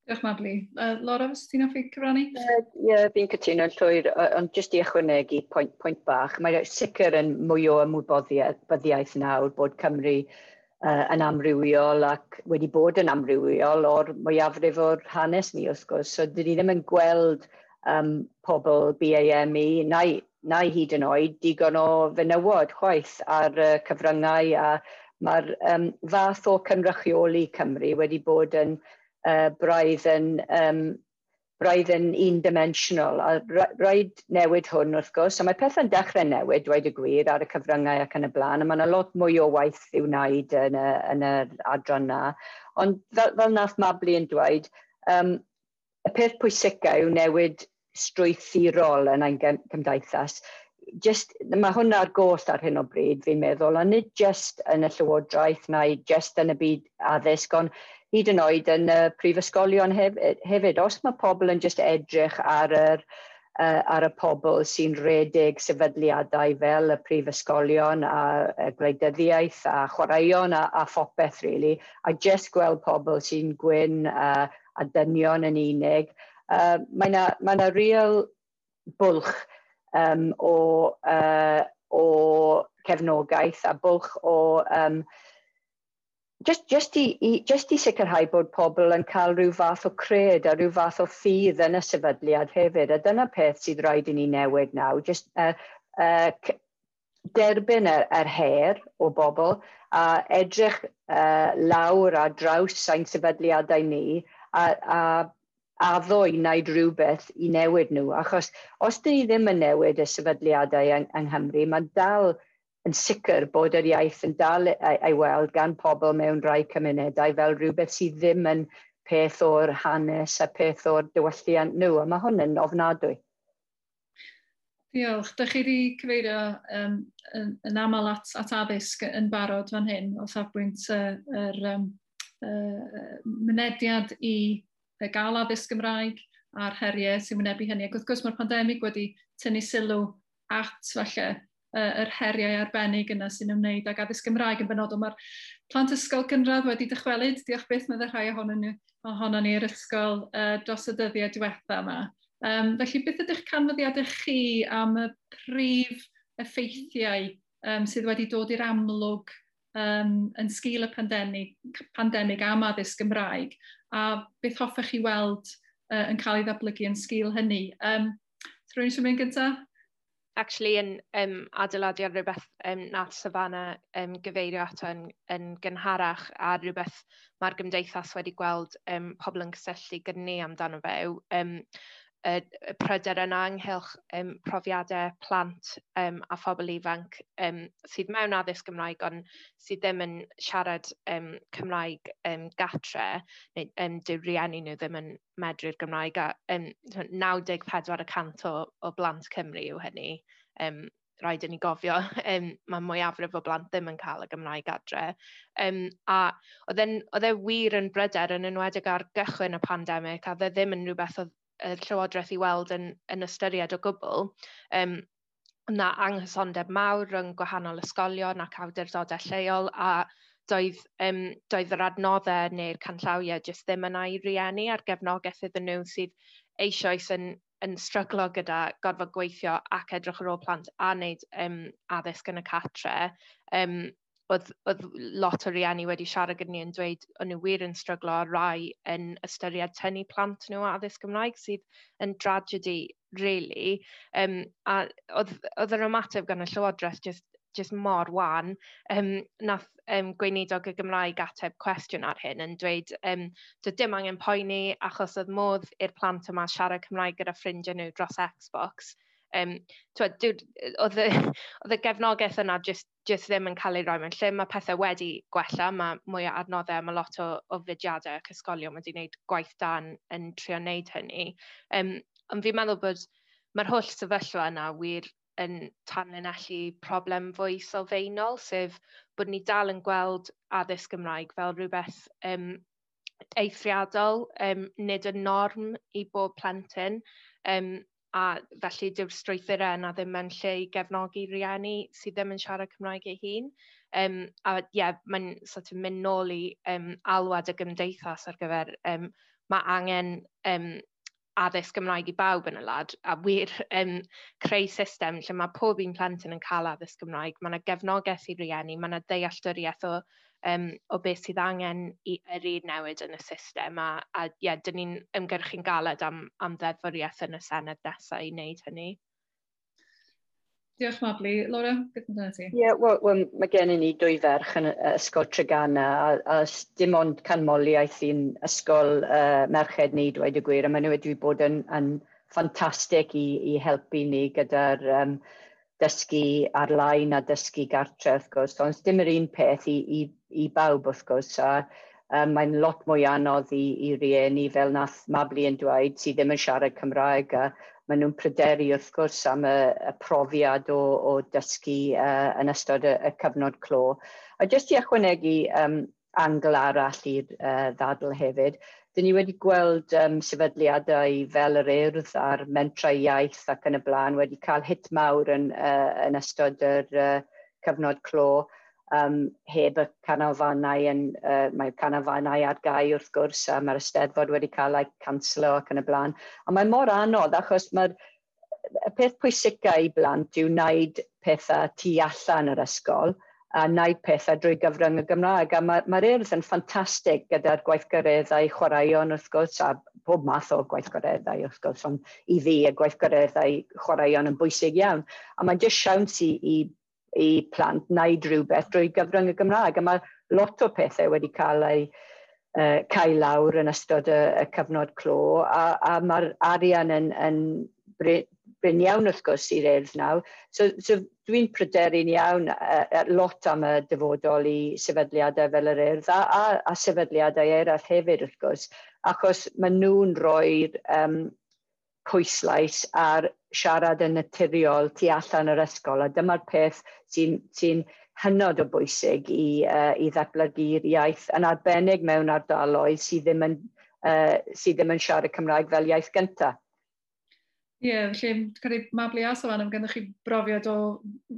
Diolch Madlu. Uh, Laura, fes ti'n offi cyfrannu? Ie, uh, yeah, fi'n cytuno'n llwyr, ond jyst i ychwanegu pwynt, pwynt bach, mae sicr yn mwy o ymwybyddiaeth nawr bod Cymru uh, yn amrywiol ac wedi bod yn amrywiol o'r mwyafrif o'r hanes ni, wrth gwrs. So, dyn ni ddim yn gweld um, pobl BAME, neu, neu hyd yn oed, digon o fenywod chwaith ar uh, cyfryngau a mae'r um, fath o cynrychioli Cymru wedi bod yn uh, braidd yn, um, braidd yn un-dimensional. A rhaid newid hwn wrth gwrs, a mae pethau'n dechrau newid, dweud y gwir, ar y cyfryngau ac yn y blaen, a mae yna lot mwy o waith i'w wneud yn, y, yn yr adran na. Ond fel, fel nath Mabli yn dweud, um, y peth pwysicau yw newid strwythurol yn ein cymdeithas. Just, mae hwnna ar goll ar hyn o bryd, fi'n meddwl, a nid just yn y Llywodraeth neu just yn y byd addysg, ond hyd yn oed yn y prifysgolion e- hefyd. Os mae pobl yn just edrych ar yr uh, ar y pobl sy'n redig sefydliadau fel y prifysgolion a, a gwleidyddiaeth a chwaraeon a, a phopeth, really, a just gweld pobl sy'n gwyn uh, a, a dynion yn unig, uh, mae yna ma real bwlch um, o, uh, o cefnogaeth a bwlch o um, just, just, i, i, just i sicrhau bod pobl yn cael rhyw fath o cred a rhyw fath o ffydd yn y sefydliad hefyd. A dyna peth sydd rhaid i ni newid nawr. Just, uh, uh, derbyn yr, yr her o bobl a edrych uh, lawr a draws ein sefydliadau ni a, a addo i wneud rhywbeth i newid nhw. Achos os dyn ni ddim yn newid y sefydliadau yng, yng Nghymru, mae dal yn sicr bod yr iaith yn dal e- ei weld gan pobl mewn rhai cymunedau fel rhywbeth sydd ddim yn peth o'r hanes a peth o'r dywylliant nhw, a mae hwn yn ofnadwy. Diolch. Dych chi wedi cyfeirio um, yn, yn aml at, at addysg yn barod fan hyn o safbwynt yr uh, er, um, uh, mynediad i gael addysg Gymraeg a'r heriau sy'n wynebu hynny. Ac wrth gwrs mae'r pandemig wedi tynnu sylw at falle yr heriau arbennig yna sy'n ymwneud ag addysg Gymraeg yn benodol. Mae'r plant ysgol gynradd wedi dychwelyd, diolch beth mae rhai ohonyn nhw ohono ni yr ysgol uh, dros y dyddiau diwetha yma. Um, felly, beth ydych canfyddiadau chi am y prif effeithiau um, sydd wedi dod i'r amlwg um, yn sgil y pandemig, pandemig am addysg Gymraeg, a beth hoffech chi weld uh, yn cael ei ddatblygu yn sgil hynny. Um, Rwy'n siŵr mynd gyntaf? actually yn um, adeiladu ar rhywbeth um, nath Savannah um, gyfeirio ato yn, yn gynharach a rhywbeth mae'r gymdeithas wedi gweld um, pobl yn cysylltu gyda ni amdano fe yw um, y, y pryder yna ynghylch um, profiadau plant um, a phobl ifanc um, sydd mewn addysg Gymraeg ond sydd ddim yn siarad um, Cymraeg um, gatre neu um, dyw rieni nhw ddim yn medru'r Gymraeg a um, 94% o, o blant Cymru yw hynny. Um, rhaid i ni gofio, um, mae mwyafrif o blant ddim yn cael y Gymraeg adre. Um, a oedd e wir yn bryder yn enwedig ar gychwyn y pandemig, a dde ddim yn rhywbeth oedd y Llywodraeth i weld yn, yn ystyried o gwbl. Um, na anghysondeb mawr rhwng gwahanol ysgolion ac awdurdodau lleol a doedd, um, doedd yr adnoddau neu'r canllawiau jyst ddim yna i rieni a'r gefnogaeth iddyn nhw sydd eisoes yn, yn stryglo gyda gorfod gweithio ac edrych ar ôl plant a wneud um, addysg yn y catre. Um, oedd, oedd lot o rieni wedi siarad gyda ni yn dweud o'n nhw wir yn stryglo a rai yn ystyried tynnu plant nhw addysg Gymraeg sydd yn dragedy, really. Um, a oedd, oedd yr ymateb gan y Llywodraeth just, just mor wan. Um, nath um, gweinidog y Gymraeg ateb cwestiwn ar hyn yn dweud um, doedd dim angen poeni achos oedd modd i'r plant yma siarad Cymraeg gyda ffrindiau nhw dros Xbox Um, twed, oedd y, y gefnogaeth yna just, just ddim yn cael ei roi mewn lle. Mae pethau wedi gwella, mae mwy o adnoddau, mae lot o, o fudiadau ac ysgolion wedi gwneud gwaith dan yn trio wneud hynny. Um, ond fi'n meddwl bod mae'r holl sefyllfa yna wir yn tanlinellu problem fwy sylfaenol, sef bod ni dal yn gweld addysg Gymraeg fel rhywbeth um, eithriadol, um, nid y norm i bob plentyn. Um, a felly dyw'r strwythyr yna e ddim yn lle i gefnogi rieni sydd ddim yn siarad Cymraeg ei hun. Um, a ie, yeah, mae'n sort of mynd nôl i um, alwad y gymdeithas ar gyfer, um, mae angen um, addysg Gymraeg i bawb yn y lad, a wir um, creu system lle mae pob un plentyn yn cael addysg Gymraeg. Mae yna gefnogaeth i rieni, mae yna dealltwriaeth o um, o beth sydd angen i, yr un newid yn y system. A, a ie, yeah, dyn ni'n ymgyrchu'n galed am, am ddeddfwriaeth yn y Senedd nesaf i wneud hynny. Diolch Mabli. Laura, beth yn ti? Ie, yeah, well, well, mae gen i ni dwy ferch yn ysgol Tregana a, a dim ond canmoliaeth i'n ysgol uh, merched ni, dweud y gwir, a maen nhw wedi bod yn, yn ffantastig i, i helpu ni gyda'r um, dysgu ar-lain a dysgu gartre, wrth gwrs, ond dim yr un peth i, i, i bawb, wrth gwrs, a um, mae'n lot mwy anodd i, i rieni, fel nath Mabli yn dweud, sydd ddim yn siarad Cymraeg, a maen nhw'n pryderu, wrth gwrs, am y, y profiad o, o dysgu uh, yn ystod y, y cyfnod clo. A jyst i ychwanegu um, angl arall i'r uh, ddadl hefyd, Dyn ni wedi gweld um, sefydliadau fel yr urdd a'r mentrau iaith ac yn y blaen wedi cael hit mawr yn, uh, yn ystod yr uh, cyfnod clo um, heb y canolfannau, yn, uh, mae canolfannau ar gau wrth gwrs a mae'r ysteddfod wedi cael ei canslo ac yn y blaen. A mae mor anodd achos mae'r y peth pwysicau i blant yw wneud pethau tu allan yr ysgol a wneud pethau drwy gyfrwng y Gymraeg. A mae'r ma Urdd yn ffantastig gyda'r gweithgareddau chwaraeon wrth gwrs, a pob math o gweithgareddau wrth gwrs, ond i fi y gweithgareddau chwaraeon yn bwysig iawn. A mae'n jyst siawns i, i, i plant wneud rhywbeth drwy gyfrwng y Gymraeg. A mae lot o pethau wedi cael eu uh, cael lawr yn ystod y, y cyfnod clo, a, a mae'r arian yn, yn bryn iawn wrth gwrs i'r EIRF nawr. So, so dwi'n pryderu'n iawn uh, lot am y dyfodol i sefydliadau fel yr EIRF a, a, a sefydliadau eraill hefyd wrth gwrs, achos maen nhw'n rhoi'r um, pwyslais ar siarad yn naturiol tu allan yr ysgol a dyma'r peth sy'n sy hynod o bwysig i, uh, i ddatblygu'r iaith yn arbennig mewn ardaloedd sydd ddim yn, uh, sydd ddim yn siarad Cymraeg fel iaith gyntaf. Ie, yeah, felly credu mablu as o fan am gennych chi brofiad o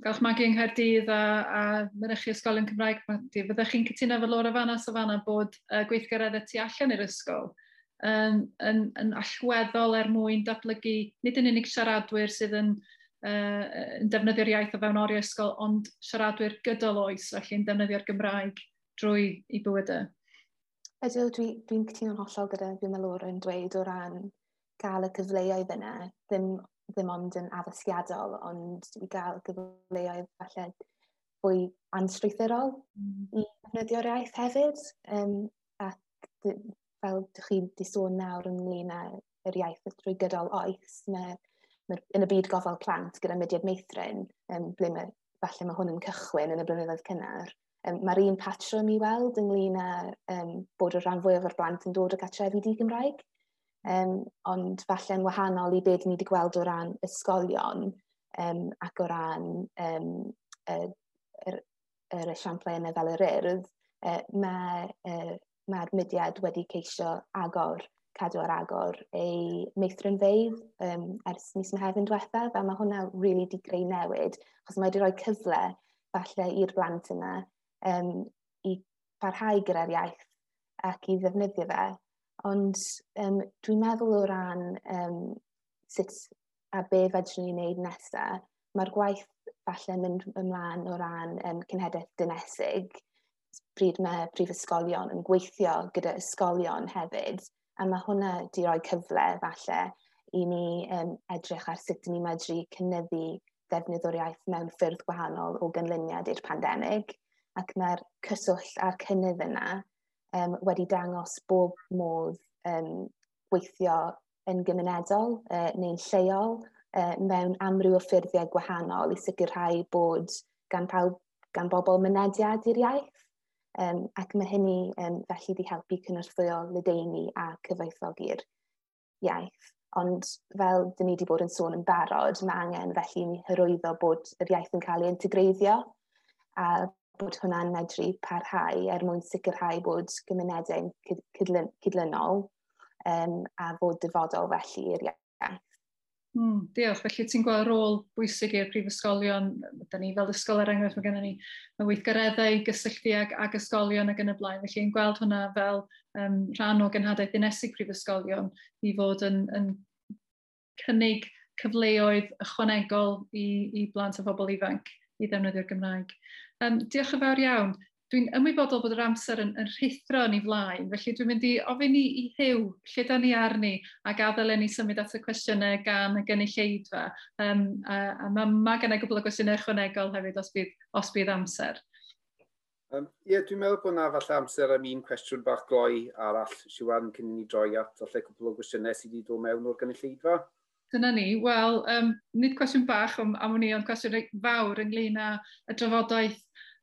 galch magu yng Nghaerdydd a, a mynych chi ysgolion Cymraeg. Fyddech chi'n cytuno fel o'r fan as o fan bod uh, gweithgareddau tu allan i'r ysgol yn, yn, yn allweddol er mwyn datblygu nid yn unig siaradwyr sydd yn, uh, yn defnyddio'r iaith o fewn oriau ysgol, ond siaradwyr gydol oes, felly yn defnyddio'r Gymraeg drwy i bywydau. Ydw, dwi'n dwi, dwi cytuno'n hollol gyda fi'n meddwl yn dweud o ran gael y cyfleoedd yna, ddim, ddim ond yn addysgiadol, ond i gael cyfleoedd falle fwy anstrwythurol mm. i ddefnyddio'r iaith hefyd. Um, ac fel ydych chi wedi sôn nawr ynglyn â yr iaith drwy gydol oes, mae, mae yn y byd gofal plant gyda mudiad meithrin, um, ble mae, falle mae hwn yn cychwyn yn y blynyddoedd cynnar, um, mae'r un patrwm i weld ynglyn â um, bod y rhan fwyaf o'r blant yn dod o gatrefi di Gymraeg um, ond falle'n wahanol i beth ni wedi gweld o ran ysgolion um, ac o ran um, yr, er, yr esiamplau yna fel yr urdd, uh, mae'r uh, ma mudiad wedi ceisio agor, cadw ar agor ei meithrinfeidd um, ers mis Mehefin diwetha, a mae hwnna really di greu newid, achos mae wedi rhoi cyfle falle i'r blant yna um, i parhau gyda'r iaith ac i ddefnyddio fe. Ond um, dwi'n meddwl o ran um, sut a be fedrwn ni wneud nesaf, mae'r gwaith falle mynd ymlaen o ran um, cynhedaeth dynesig, pryd mae prifysgolion yn gweithio gyda ysgolion hefyd, a mae hwnna di roi cyfle falle i ni um, edrych ar sut ni medru cynnyddu ddefnydd o'r iaith mewn ffyrdd gwahanol o gynlyniad i'r pandemig, ac mae'r cyswllt a'r cynnydd yna um, wedi dangos bob modd um, gweithio yn gymunedol uh, neu'n lleol uh, mewn amryw o ffurfiau gwahanol i sicrhau bod gan, pawb, gan bobl mynediad i'r iaith. Um, ac mae hynny um, felly wedi helpu cynnwrthwyo ledeini a cyfoethogi'r iaith. Ond fel dyn ni wedi bod yn sôn yn barod, mae angen felly ni hyrwyddo bod yr iaith yn cael ei integreiddio a bod hwnna'n medru parhau er mwyn sicrhau bod gymunedau'n cydlynol um, a fod dyfodol felly i'r iaith. Mm, diolch. Felly ti'n gweld rôl bwysig i'r prifysgolion, da ni fel ysgol er enghraifft, mae gennym ni weithgareddau, gysylltu ag, ag ysgolion ac yn y blaen. Felly yn gweld hwnna fel um, rhan o gynhadaeth unesig prifysgolion i fod yn, yn cynnig cyfleoedd ychwanegol i, i blant a phobl ifanc i ddefnyddio'r Gymraeg. Um, diolch yn fawr iawn. Dwi'n ymwybodol bod yr amser yn, yn rhithro ni flaen, felly dwi'n mynd i ofyn i, i hyw lle da ni arni a gadael ni symud at y cwestiynau gan y gynulleidfa. Um, a, a mae ma gen i gwbl o gwestiynau ychwanegol hefyd os bydd, os bydd amser. Um, yeah, dwi'n meddwl bod yna falle amser am un cwestiwn bach gloi arall, Siwan, cyn i ni droi at falle cwbl o gwestiynau sydd wedi dod mewn o'r gynulleidfa. Dyna ni. Wel, um, nid cwestiwn bach am, am ni, ond cwestiwn fawr ynglyn â y drafodaeth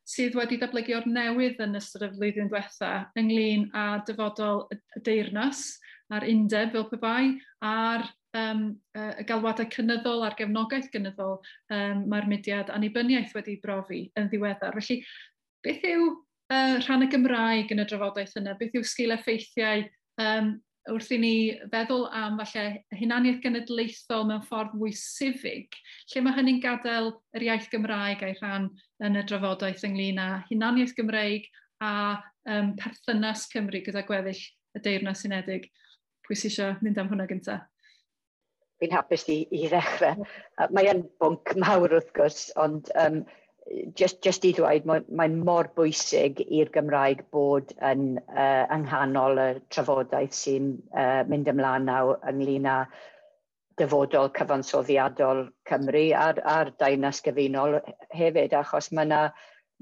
sydd wedi datblygio'r newydd yn ystod y flwyddyn diwetha ynglyn â dyfodol y deyrnas a'r undeb fel pe bai a'r um, y galwadau cynyddol a'r gefnogaeth gynyddol um, mae'r mudiad annibyniaeth wedi brofi yn ddiweddar. Felly, beth yw uh, rhan y Gymraeg yn y drafodaeth yna? Beth yw sgil effeithiau um, wrth i ni feddwl am falle hunaniaeth genedlaethol mewn ffordd mwy sifig, lle mae hynny'n gadael yr iaith Gymraeg a'i rhan yn y drafodaeth ynglyn â hunaniaeth Gymraeg a um, perthynas Cymru gyda gweddill y Deyrnas Unedig. Pwy sy'n eisiau mynd am hwnna gyntaf? Fi'n hapus i, i ddechrau. Mae e'n bwnc mawr wrth gwrs, ond um, just, just i ddweud, mae'n mae mor bwysig i'r Gymraeg bod yn uh, ynghanol y trafodaeth sy'n uh, mynd ymlaen naw ynglyn â dyfodol cyfansoddiadol Cymru a'r, ar dainas gyfunol hefyd, achos mae'n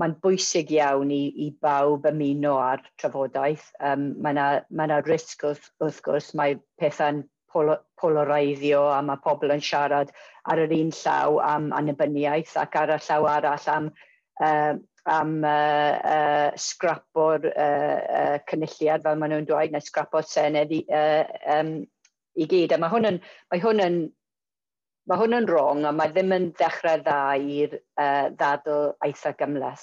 mae bwysig iawn i, i bawb ymuno ar trafodaeth. Um, mae yna ma risg wrth, wrth gwrs, mae pethau'n polo, polareiddio a mae pobl yn siarad ar yr un llaw am annibyniaeth ac ar y llaw arall am, uh, am uh, uh, scrapo'r uh, uh, cynulliad fel maen nhw'n dweud, neu scrapo'r senedd i, uh, um, i gyd. A mae hwn yn, mae hwn yn Mae hwn yn wrong a mae ddim yn dechrau dda i'r uh, ddadl eitha gymleth.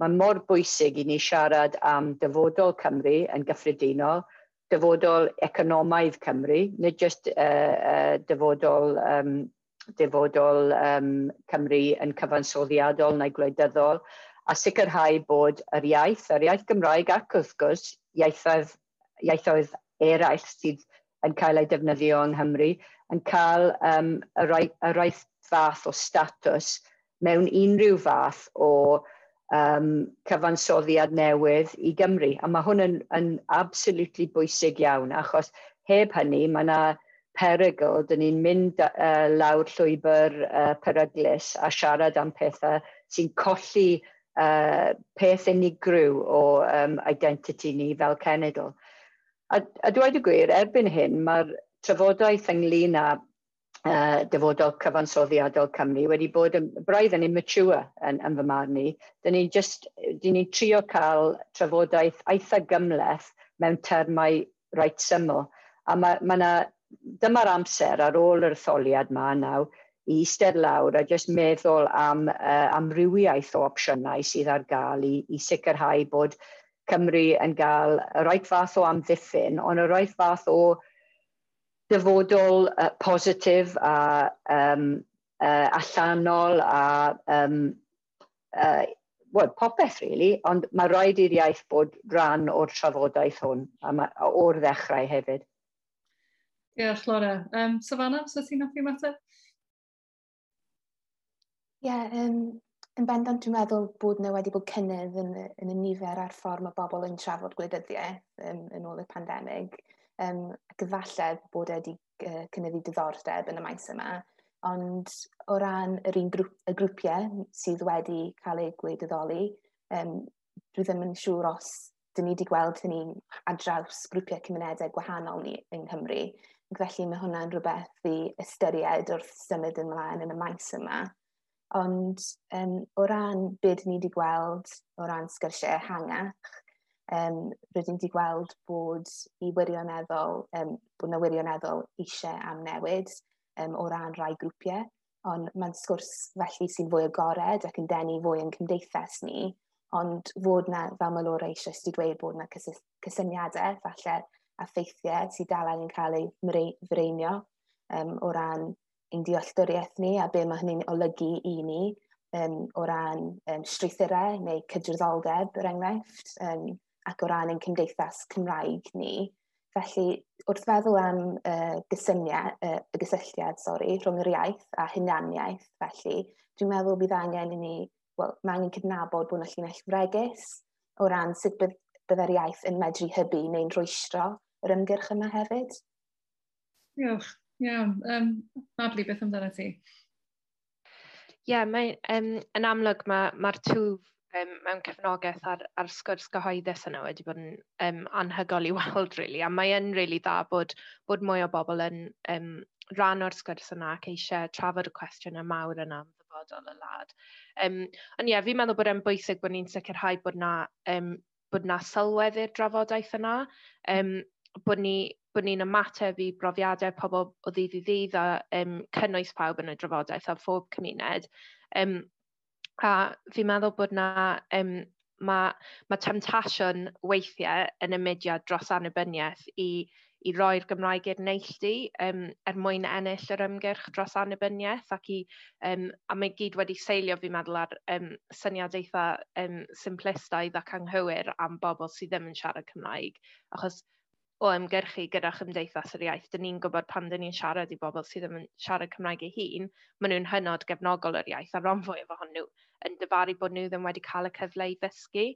Mae mor bwysig i ni siarad am dyfodol Cymru yn gyffredinol, dyfodol economaidd Cymru, nid jyst uh, uh, dyfodol, um, dyfodol um, Cymru yn cyfansoddiadol neu gwleidyddol, a sicrhau bod yr iaith, yr iaith Gymraeg ac wrth gwrs iaithoedd, iaithoedd eraill sydd yn cael ei defnyddio yng Nghymru, yn cael um, y, rai, y yr fath o statws mewn unrhyw fath o um, cyfansoddiad newydd i Gymru. A mae hwn yn, yn absolutely bwysig iawn, achos heb hynny mae yna perygl, dyn ni'n mynd uh, lawr llwybr uh, peryglus a siarad am pethau sy'n colli uh, peth unigryw o um, identity ni fel cenedl. A, a dweud y gwir, erbyn hyn, mae'r trafodaeth ynglyn â uh, dyfodol cyfansoddiadol Cymru wedi bod yn braidd yn immature yn, yn fy marn ni. Dyn ni'n just, dyn ni'n trio cael trafodaeth eitha gymleth mewn termau reit syml. A mae ma na, dyma'r amser ar ôl yr etholiad ma naw i eistedd lawr a just meddwl am uh, amrywiaeth o opsiynau sydd ar gael i, i sicrhau bod Cymru yn cael y rhaid fath o amddiffyn, ond y rhaid fath o dyfodol uh, positif a um, uh, allanol a um, uh, well, popeth really, ond mae rhaid i'r iaith bod rhan o'r trafodaeth hwn a ma, o'r ddechrau hefyd. Diolch, Laura. Um, Savannah, so ti'n hoffi mater? Ie, yeah, um, yn bendant dwi'n meddwl bod nhw wedi bod cynnydd yn, yn y nifer a'r ffordd mae bobl yn trafod gwleidyddiaeth um, yn ôl y pandemig. Um, ac efallai bod e wedi uh, cynnyddu diddordeb yn y maes yma, ond o ran yr un grŵp, y grwpiau sydd wedi cael eu gwleidyddoli, um, dwi ddim yn siŵr os dyn ni wedi gweld hynny ar draws grwpiau cymunedau gwahanol ni yng Nghymru. Felly mae hwnna'n rhywbeth i ystyried wrth symud ymlaen yn y maes yma. Ond um, o ran beth ni wedi gweld o ran sgyrsiau ehangach, um, rydym wedi gweld bod i wirioneddol, um, bod yna wirioneddol eisiau am newid um, o ran rai grwpiau, ond mae'n sgwrs felly sy'n fwy agored ac yn denu fwy yn cymdeithas ni, ond fod na, fel mae Laura eisiau sydd dweud bod yna cysyniadau, falle, a ffeithiau sydd dal angen cael eu freinio um, o ran ein dealltwriaeth ni a be mae hynny'n olygu i ni um, o ran um, strwythurau neu cydraddoldeb, er enghraifft. Um, ac o ran ein cymdeithas Cymraeg ni. Felly, wrth feddwl am uh, gysyniad, uh, y gysylltiad sorry, rhwng yr iaith a hunaniaeth, felly, dwi'n meddwl bydd angen i ni, wel, mae angen cydnabod bod yna llinell fregus o ran sut bydd, byddai'r iaith yn medru hybu neu'n rwystro yr ymgyrch yma hefyd. Diolch, iawn. Um, Mabli, beth amdano ti? Ie, yeah, mae, um, yn amlwg mae'r ma, ma tŵf um, mewn cefnogaeth ar, ar sgwrs gyhoeddus yna wedi bod yn um, anhygol i weld, really. A mae yn really dda bod, bod mwy o bobl yn um, rhan o'r sgwrs yna ac eisiau trafod y cwestiwn y mawr yna am ddyfodol y lad. Um, ond ie, yeah, fi'n meddwl bod e'n bwysig bod ni'n sicrhau bod na, um, bod na sylwedd i'r drafodaeth yna, um, bod ni bod ni'n ymateb i brofiadau pobl o ddydd i ddydd a um, cynnwys pawb yn y drafodaeth a phob cymuned. Um, A fi'n meddwl bod na, um, mae, ma temtasiwn weithiau yn y mudiad dros annibyniaeth i, i roi'r Gymraeg i'r neilltu um, er mwyn ennill yr ymgyrch dros annibyniaeth ac i, um, a mae gyd wedi seilio fi'n meddwl ar um, syniad eitha um, simplistaidd ac anghywir am bobl sydd ddim yn siarad Cymraeg achos o ymgyrchu gyda chymdeithas yr iaith, dyn ni'n gwybod pan dyn ni'n siarad i bobl sydd ddim yn siarad Cymraeg eu hun, maen nhw'n hynod gefnogol yr iaith a ron fwy efo nhw yn dyfaru bod nhw ddim wedi cael y cyfle i ddysgu.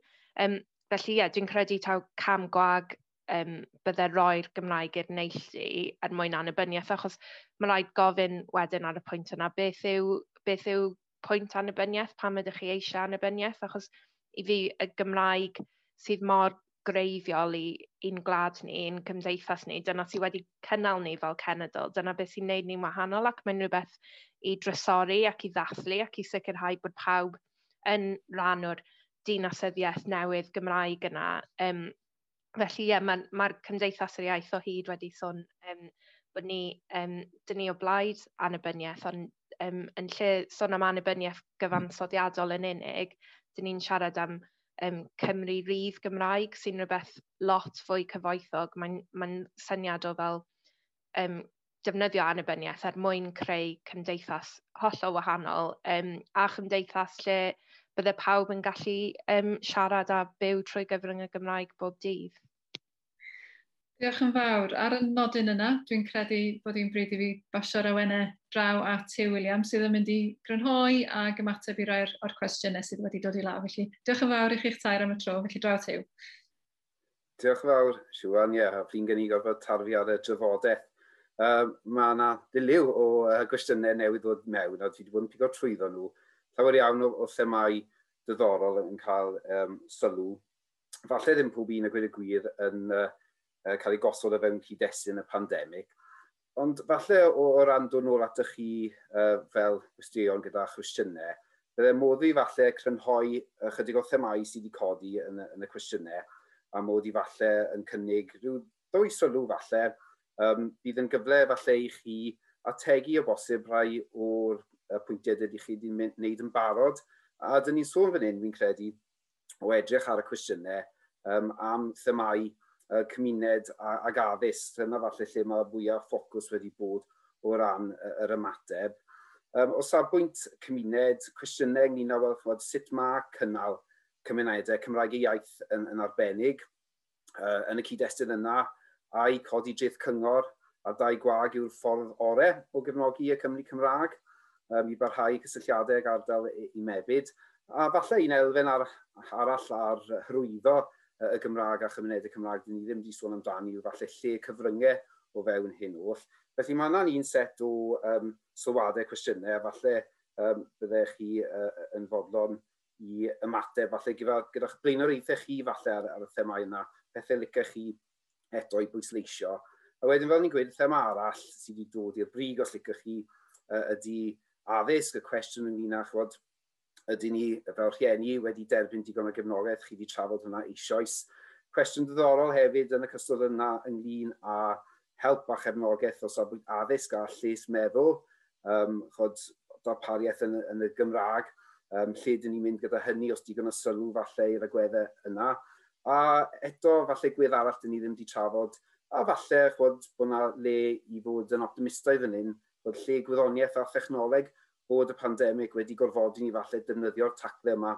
Um, felly ie, yeah, dwi'n credu taw cam gwag um, byddai roi'r Gymraeg i'r neilltu er mwyn anabyniaeth, achos mae rhaid gofyn wedyn ar y pwynt yna beth yw, beth yw pwynt anabyniaeth, pam ydych chi eisiau anabyniaeth, achos i fi y Gymraeg sydd mor greiddiol i un gwlad ni, un cymdeithas ni, dyna sydd wedi cynnal ni fel cenedl, dyna beth sy'n neud ni'n wahanol ac mae'n rhywbeth i drysori ac i ddathlu ac i sicrhau bod pawb yn rhan o'r dinasyddiaeth newydd Gymraeg yna. Um, felly ie, yeah, mae'r ma, cymdeithas yr iaith o hyd wedi sôn um, bod ni, um, dyn ni o blaid anabyniaeth, ond um, yn lle sôn am anabyniaeth hmm. gyfansoddiadol yn unig, dyn ni'n siarad am um, Cymru Rydd Gymraeg sy'n rhywbeth lot fwy cyfoethog. Mae'n mae syniad o fel um, defnyddio annibyniaeth er mwyn creu cymdeithas hollol wahanol um, a chymdeithas lle bydde pawb yn gallu um, siarad a byw trwy gyfrwng y Gymraeg bob dydd. Diolch yn fawr. Ar y nodyn yna, dwi'n credu bod hi'n bryd i fi basio'r awenau draw at Tew William, sydd yn mynd i grynhoi a gymateb i rai'r o'r cwestiynau sydd wedi dod i law. Felly, diolch yn fawr i chi'ch tair am y tro, felly draw Tew. Diolch yn fawr, Siwan, ie, yeah, fi'n gynnig i gofod tarfu ar y drafodaeth. Um, mae yna ddiliw o uh, gwestiynau newydd ddod mewn, a dwi wedi bod yn pigo trwyddo nhw. Llawer iawn o, o themau diddorol yn cael um, sylw. Falle ddim pob un a gweud y gwir yn uh, uh, cael ei gosod o fewn cyd-destun y pandemig. Ond falle o, o ran dod nôl atych chi uh, fel gwestiwn gyda chwestiynau, bydde modd i falle crynhoi ychydig o themau sydd wedi codi yn, yn y cwestiynau, a modd i falle yn cynnig rhyw ddwy sylw falle, um, bydd yn gyfle falle i chi ategu o bosib rhai o'r pwyntiau dydych chi wedi wneud yn barod. A dyn ni'n sôn fan hyn, fi'n credu, o edrych ar y cwestiynau um, am themau uh, cymuned ag addysg. Dyna falle lle mae fwyaf ffocws wedi bod o ran yr ymateb. Um, o safbwynt cymuned, cwestiynau ynglyn â wel, sut mae cynnal cymunedau Cymraeg i iaith yn, yn arbennig uh, yn y cyd-destun yna a'i codi dreth cyngor a dau gwag yw'r ffordd orau o gefnogi y Cymru Cymraeg um, i barhau cysylltiadau ag ardal i, i mebyd. A falle un elfen ar, arall ar hyrwyddo y Gymraeg a chymunedau Cymraeg, dyn ni ddim wedi sôn amdani yw falle lle cyfryngau o fewn hyn oll. Felly mae yna'n un set o um, sylwadau cwestiynau, a falle um, byddech chi uh, yn fodlon i ymateb, falle gyda, gyda'ch blaenoraethau chi falle ar, ar y themau yna, pethau licach chi eto i bwysleisio. A wedyn fel ni'n gweud, y thema arall sydd wedi dod i'r brig os licach chi uh, ydy addysg, y cwestiwn ynglyn â chwod ydy ni fel rhieni wedi derbyn digon o gefnogaeth, chi wedi trafod hwnna eisoes. Cwestiwn diddorol hefyd yn y cystod yna ynglyn â help a chefnogaeth o safbwynt addysg a lles meddwl, um, chod darpariaeth yn, yn y Gymraeg, um, lle dyn ni'n mynd gyda hynny os digon o sylw falle i'r agweddau yna. A eto, falle gwedd arall dyn ni ddim wedi trafod, a falle chod bod yna le i fod yn optimistaidd yn un, bod lle gwyddoniaeth a thechnoleg bod y pandemig wedi gorfodi ni falle defnyddio'r tacle yma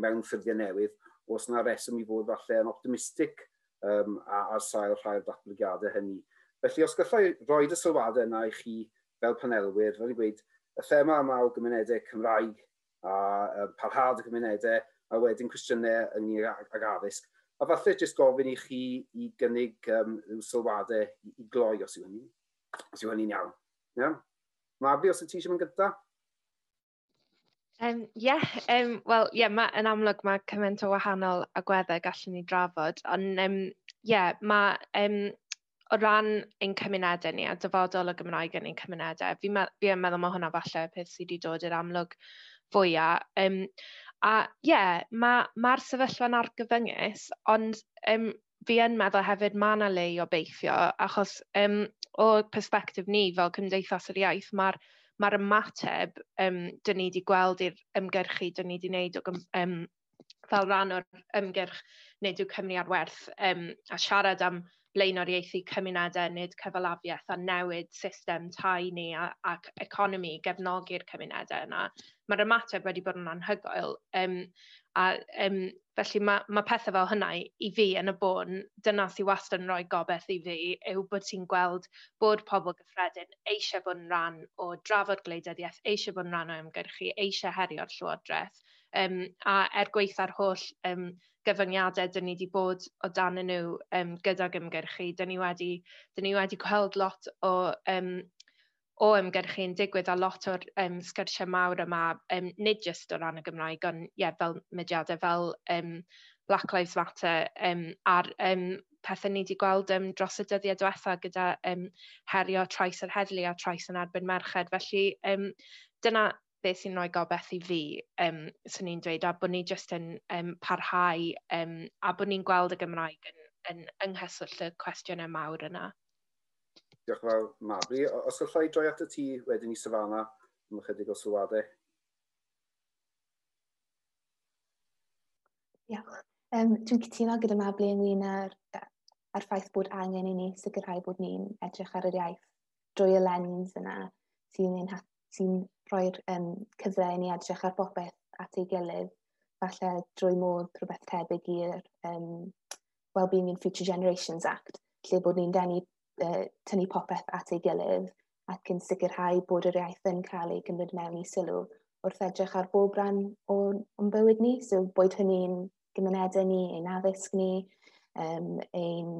mewn ffurfiau newydd, os yna reswm i fod falle yn optimistig um, ar sail rhai'r datblygiadau hynny. Felly, os gallai roi y sylwadau yna i chi fel panelwyr, fel i gweud, y thema yma o gymunedau Cymraeg a um, parhad y gymunedau, a wedyn cwestiynau ynglyn ag addysg. A falle jyst gofyn i chi i gynnig um, rhyw sylwadau i, i gloi os yw hynny. Os yw hynny'n iawn. Yeah? Mabli, os y ti eisiau mynd gyda? Um, yeah, um, wel, yeah, ma, yn amlwg mae cymaint o wahanol agweddau gallwn ni drafod, ond um, yeah, mae um, o ran ein cymunedau ni a dyfodol o Gymraeg yn ein cymunedau, fi, me, fi yn meddwl mae hwnna falle peth sydd wedi dod i'r amlwg fwyaf. Um, a ie, yeah, mae'r ma, ma sefyllfa'n argyfyngus, ond um, fi yn meddwl hefyd mae yna le i obeithio, achos um, o perspektif ni fel Cymdeithas yr Iaith, mae'r mae'r ymateb um, dyn ni wedi gweld i'r ymgyrchu dyn ni wedi wneud o, um, fel rhan o'r ymgyrch neu yw Cymru ar werth um, a siarad am blaenoriaethu cymunedau, nid cyfalafiaeth a newid system tai ni a, ac economi gefnogi'r cymunedau yna, mae'r ymateb wedi bod yn anhygoel. Um, a, um, felly mae, mae pethau fel hynna i fi yn y bôn, dyna sy'n wastad yn rhoi gobeith i fi, yw bod ti'n gweld bod pobl gyffredin eisiau bod yn rhan o drafod gwleidyddiaeth, eisiau bod yn rhan o ymgyrchu, eisiau herio'r llywodraeth, Um, a er gweith ar holl um, gyfyngiadau dyn ni wedi bod o dan nhw um, gyda'r ymgyrchu, dyn ni wedi, dyn ni wedi gweld lot o um, o ymgyrchu'n digwydd a lot o'r um, sgyrsiau mawr yma, um, nid jyst o ran y Gymraeg, ond yeah, fel mediadau fel um, Black Lives Matter um, a'r um, pethau ni wedi gweld um, dros y dyddiau diwetha gyda um, herio trais yr heddlu a trais yn erbyn merched. Felly um, dyna, beth sy'n rhoi gobeith i fi, um, swn i'n dweud, a bod ni jyst yn um, parhau um, a bod ni'n gweld y Gymraeg yn, yn, ynghyswll y cwestiynau mawr yna. Diolch yn fawr, Mabri. Os gallai droi at y ti wedyn i Savannah, am ychydig o sylwadau. Diolch. Um, dwi'n cytuno gyda Mabli ynglyn â'r a'r ffaith bod angen i ni sicrhau bod ni'n edrych ar yr iaith drwy y lens yna sy'n sy rhoi'r um, cyfle i ni edrych ar bopeth at ei gilydd, falle drwy modd rhywbeth tebyg i'r um, Wellbeing and Future Generations Act, lle bod ni'n denu, uh, tynnu popeth at ei gilydd ac yn sicrhau bod yr iaith yn cael ei gymryd mewn i sylw wrth edrych ar bob rhan o'n, on bywyd ni, so boed hynny'n gymunedau ni, ein addysg ni, um, ein,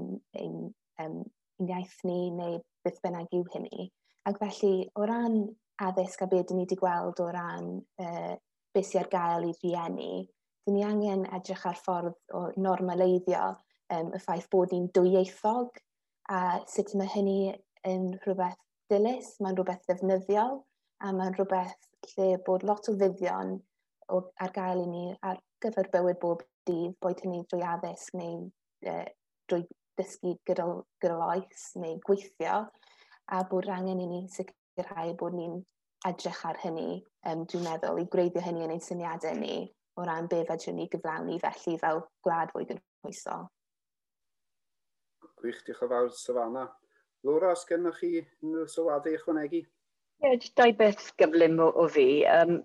ein, um, ein iaith ni neu beth bynnag yw hynny. Ac felly, o ran addysg a beth dyn ni wedi gweld o ran uh, beth sy'n ar gael i rieni, dyn ni angen edrych ar ffordd o normaleiddio um, y ffaith bod ni'n dwyieithog a sut mae hynny yn rhywbeth dilys, mae'n rhywbeth ddefnyddiol a mae'n rhywbeth lle bod lot o fuddion o, ar gael i ni ar gyfer bywyd bob dydd, boed hynny drwy addysg neu uh, drwy dysgu gyda, gyda oes neu gweithio a bod angen i ni sicr sicrhau bod ni'n edrych ar hynny, um, dwi'n meddwl, i greiddio hynny yn ein syniadau ni o ran be fedrwn ni gyflawni felly fel gwlad fwy gynhwysol. Gwych, diolch yn fawr, Savannah. Laura, os gennych chi unrhyw sylwadau ychwanegu? Ie, yeah, dau beth gyflym o, o fi. Um,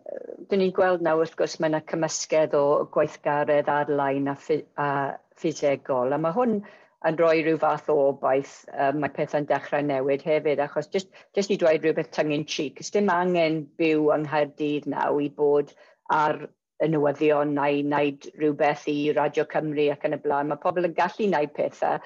Dyn ni'n gweld nawr wrth gwrs mae yna cymysgedd o gweithgaredd ar-lain a, ffi a ffisegol, a mae hwn yn rhoi rhyw fath o obaith um, mae pethau'n dechrau newid hefyd, achos just, just i dweud rhywbeth tyngin cheek, ys dim angen byw yng Nghaerdydd naw i bod ar y newyddion neu wneud rhywbeth i Radio Cymru ac yn y blaen. Mae pobl yn gallu wneud pethau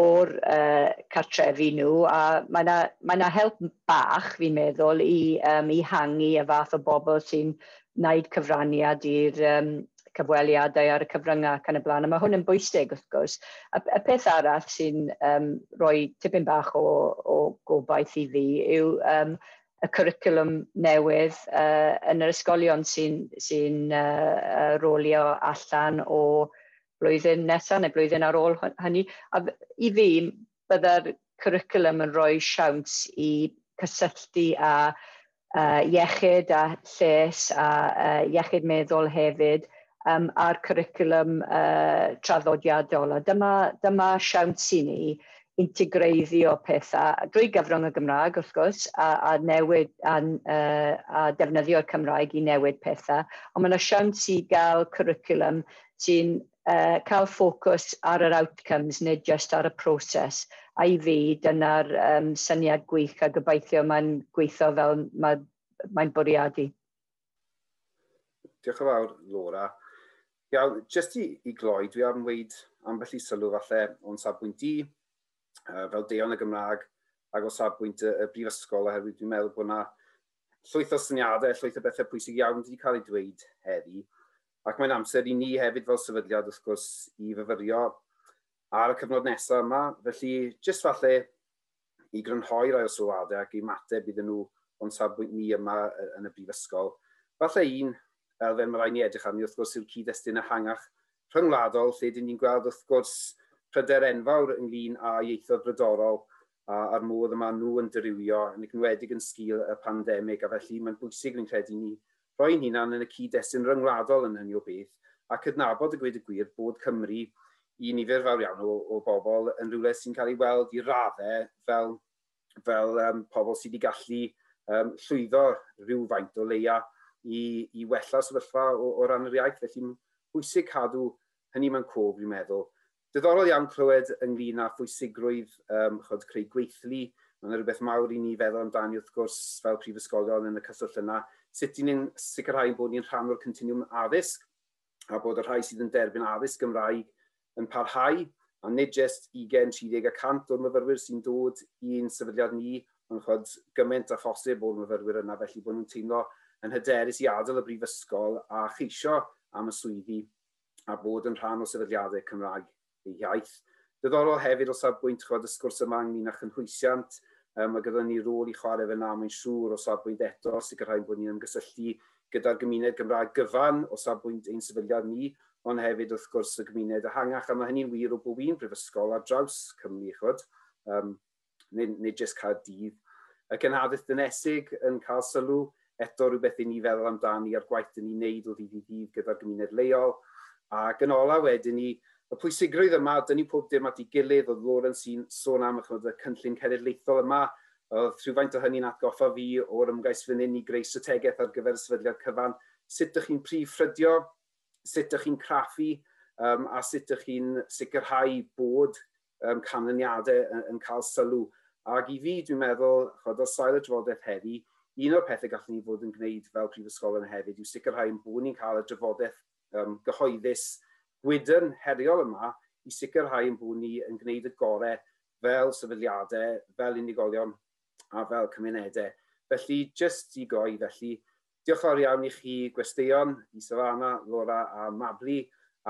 o'r uh, cartrefi nhw a mae yna ma help bach fi'n meddwl i um, i hangu y fath o bobl sy'n wneud cyfraniad i'r um, cyfweliadau ar y cyfryngau ac yn y blaen, a mae hwn yn bwysig wrth gwrs. A, y peth arall sy'n um, rhoi tipyn bach o, o gobaith i fi yw um, y cwricwlwm newydd uh, yn yr ysgolion sy'n sy uh, rolio allan o blwyddyn nesaf neu blwyddyn ar ôl hynny. A i fi, byddai'r cwricwlwm yn rhoi siawns i cysylltu a uh, iechyd a lles a uh, iechyd meddwl hefyd um, a'r cwricwlwm uh, traddodiadol. A dyma, dyma siawns i ni integreiddio pethau drwy gyfrwng y Gymraeg, wrth gwrs, a, a, newid, a, uh, a defnyddio'r Cymraeg i newid pethau. Ond mae yna siawns i gael cwricwlwm sy'n uh, cael ffocws ar yr outcomes, nid just ar y proses. A i fi, dyna'r um, syniad gwych a gobeithio mae'n gweithio fel mae'n mae bwriadu. Diolch yn fawr, Laura. Iawn, jyst i, i gloi, dwi ar yn weid ambell i sylw falle o'n safbwynt di, uh, fel deion y Gymraeg, ac o safbwynt y, y brifysgol, oherwydd dwi'n meddwl bod yna llwyth o syniadau, llwyth o bethau pwysig iawn wedi cael ei dweud heddi. Ac mae'n amser i ni hefyd fel sefydliad, wrth gwrs, i fyfyrio ar y cyfnod nesaf yma. Felly, jyst falle i grynhoi rai o sylwadau ac i mateb iddyn nhw o'n safbwynt ni yma yn y brifysgol. Falle un elfen mae rhaid ni edrych arni wrth gwrs yw'r cyd-destun ehangach rhyngwladol lle dyn ni'n gweld wrth gwrs pryder enfawr ynglyn â ieithoedd brydorol a a'r modd yma nhw yn dirywio yn enwedig yn sgil y pandemig a felly mae'n bwysig rwy'n credu ni roi'n hunan yn y cyd-destun ryngwladol yn hynny o beth a cydnabod y gweud y gwir bod Cymru i nifer fawr iawn o, o bobl yn rhywle sy'n cael ei weld i raddau fel, fel um, pobl sydd wedi gallu um, llwyddo rhywfaint o leia i, i wella sefyllfa o, o ran yr iaith. Felly bwysig cadw hynny mewn cof, dwi'n meddwl. Diddorol iawn clywed ynglyn â phwysigrwydd um, chod, creu gweithlu. Mae'n rhywbeth mawr i ni feddwl amdani wrth gwrs fel prifysgolion yn y cyswllt yna. Sut i ni'n sicrhau bod ni'n rhan o'r continuum addysg a bod y rhai sydd yn derbyn addysg Gymraeg yn parhau a nid jyst 20, 30 cant o'r myfyrwyr sy'n dod i'n sefydliad ni, ond chod gymaint a phosib o'r myfyrwyr yna, felly bod nhw'n teimlo yn hyderus i adael y brifysgol a cheisio am y swyddi a bod yn rhan o sefydliadau Cymraeg ei iaith. Diddorol hefyd o safbwynt chwad y sgwrs yma ynglyn â chynhwysiant, um, a gyda ni rôl i chwarae fe na mae'n siŵr o safbwynt eto sicrhau bod ni'n ymgysylltu gyda'r gymuned Gymraeg gyfan o safbwynt ein sefydliad ni, ond hefyd wrth gwrs y gymuned ehangach, a mae hynny'n wir o bob un brifysgol ar draws Cymru, chwyd, um, nid, nid jyst cael dydd. Y cenhadaeth dynesig yn cael sylw eto rhywbeth i ni feddwl amdani a'r gwaith dyn ni'n neud o ddydd i ddydd gyda'r gymuned leol. Ac yn ola wedyn ni, y pwysigrwydd yma, dyn ni pob dim at ei gilydd, oedd Lauren sy'n sôn am y cynllun cenedlaethol yma, oedd rhywfaint o hynny'n atgoffa fi o'r ymgais fan hyn i greu strategaeth ar gyfer y sefydliad cyfan, sut ydych chi'n prif ffrydio, sut ydych chi'n craffu, um, a sut ydych chi'n sicrhau bod um, canlyniadau yn, yn cael sylw. Ac i fi, dwi'n meddwl, chod o sail y drafodaeth heddi, un o'r pethau gallwn ni fod yn gwneud fel prifysgolion hefyd yw sicrhau bod ni'n cael y drafodaeth um, gyhoeddus gwydyn heriol yma i sicrhau bod ni yn gwneud y gorau fel sefydliadau, fel unigolion a fel cymunedau. Felly, just i goi, felly, diolch fawr iawn i chi gwesteion, i Savannah, Laura a Mabli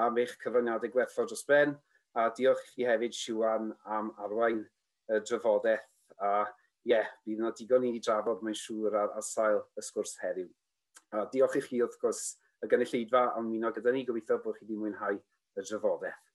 am eich cyfraniadau gwerthfawr dros ben, a diolch i hefyd Siwan am arwain y drafodaeth a ie, yeah, bydd yna digon i ni drafod mae'n siŵr ar, ar sail y sgwrs heddiw. A diolch i chi wrth gwrs y gynulleidfa am ymuno gyda ni, gobeithio bod chi wedi mwynhau y drafodaeth.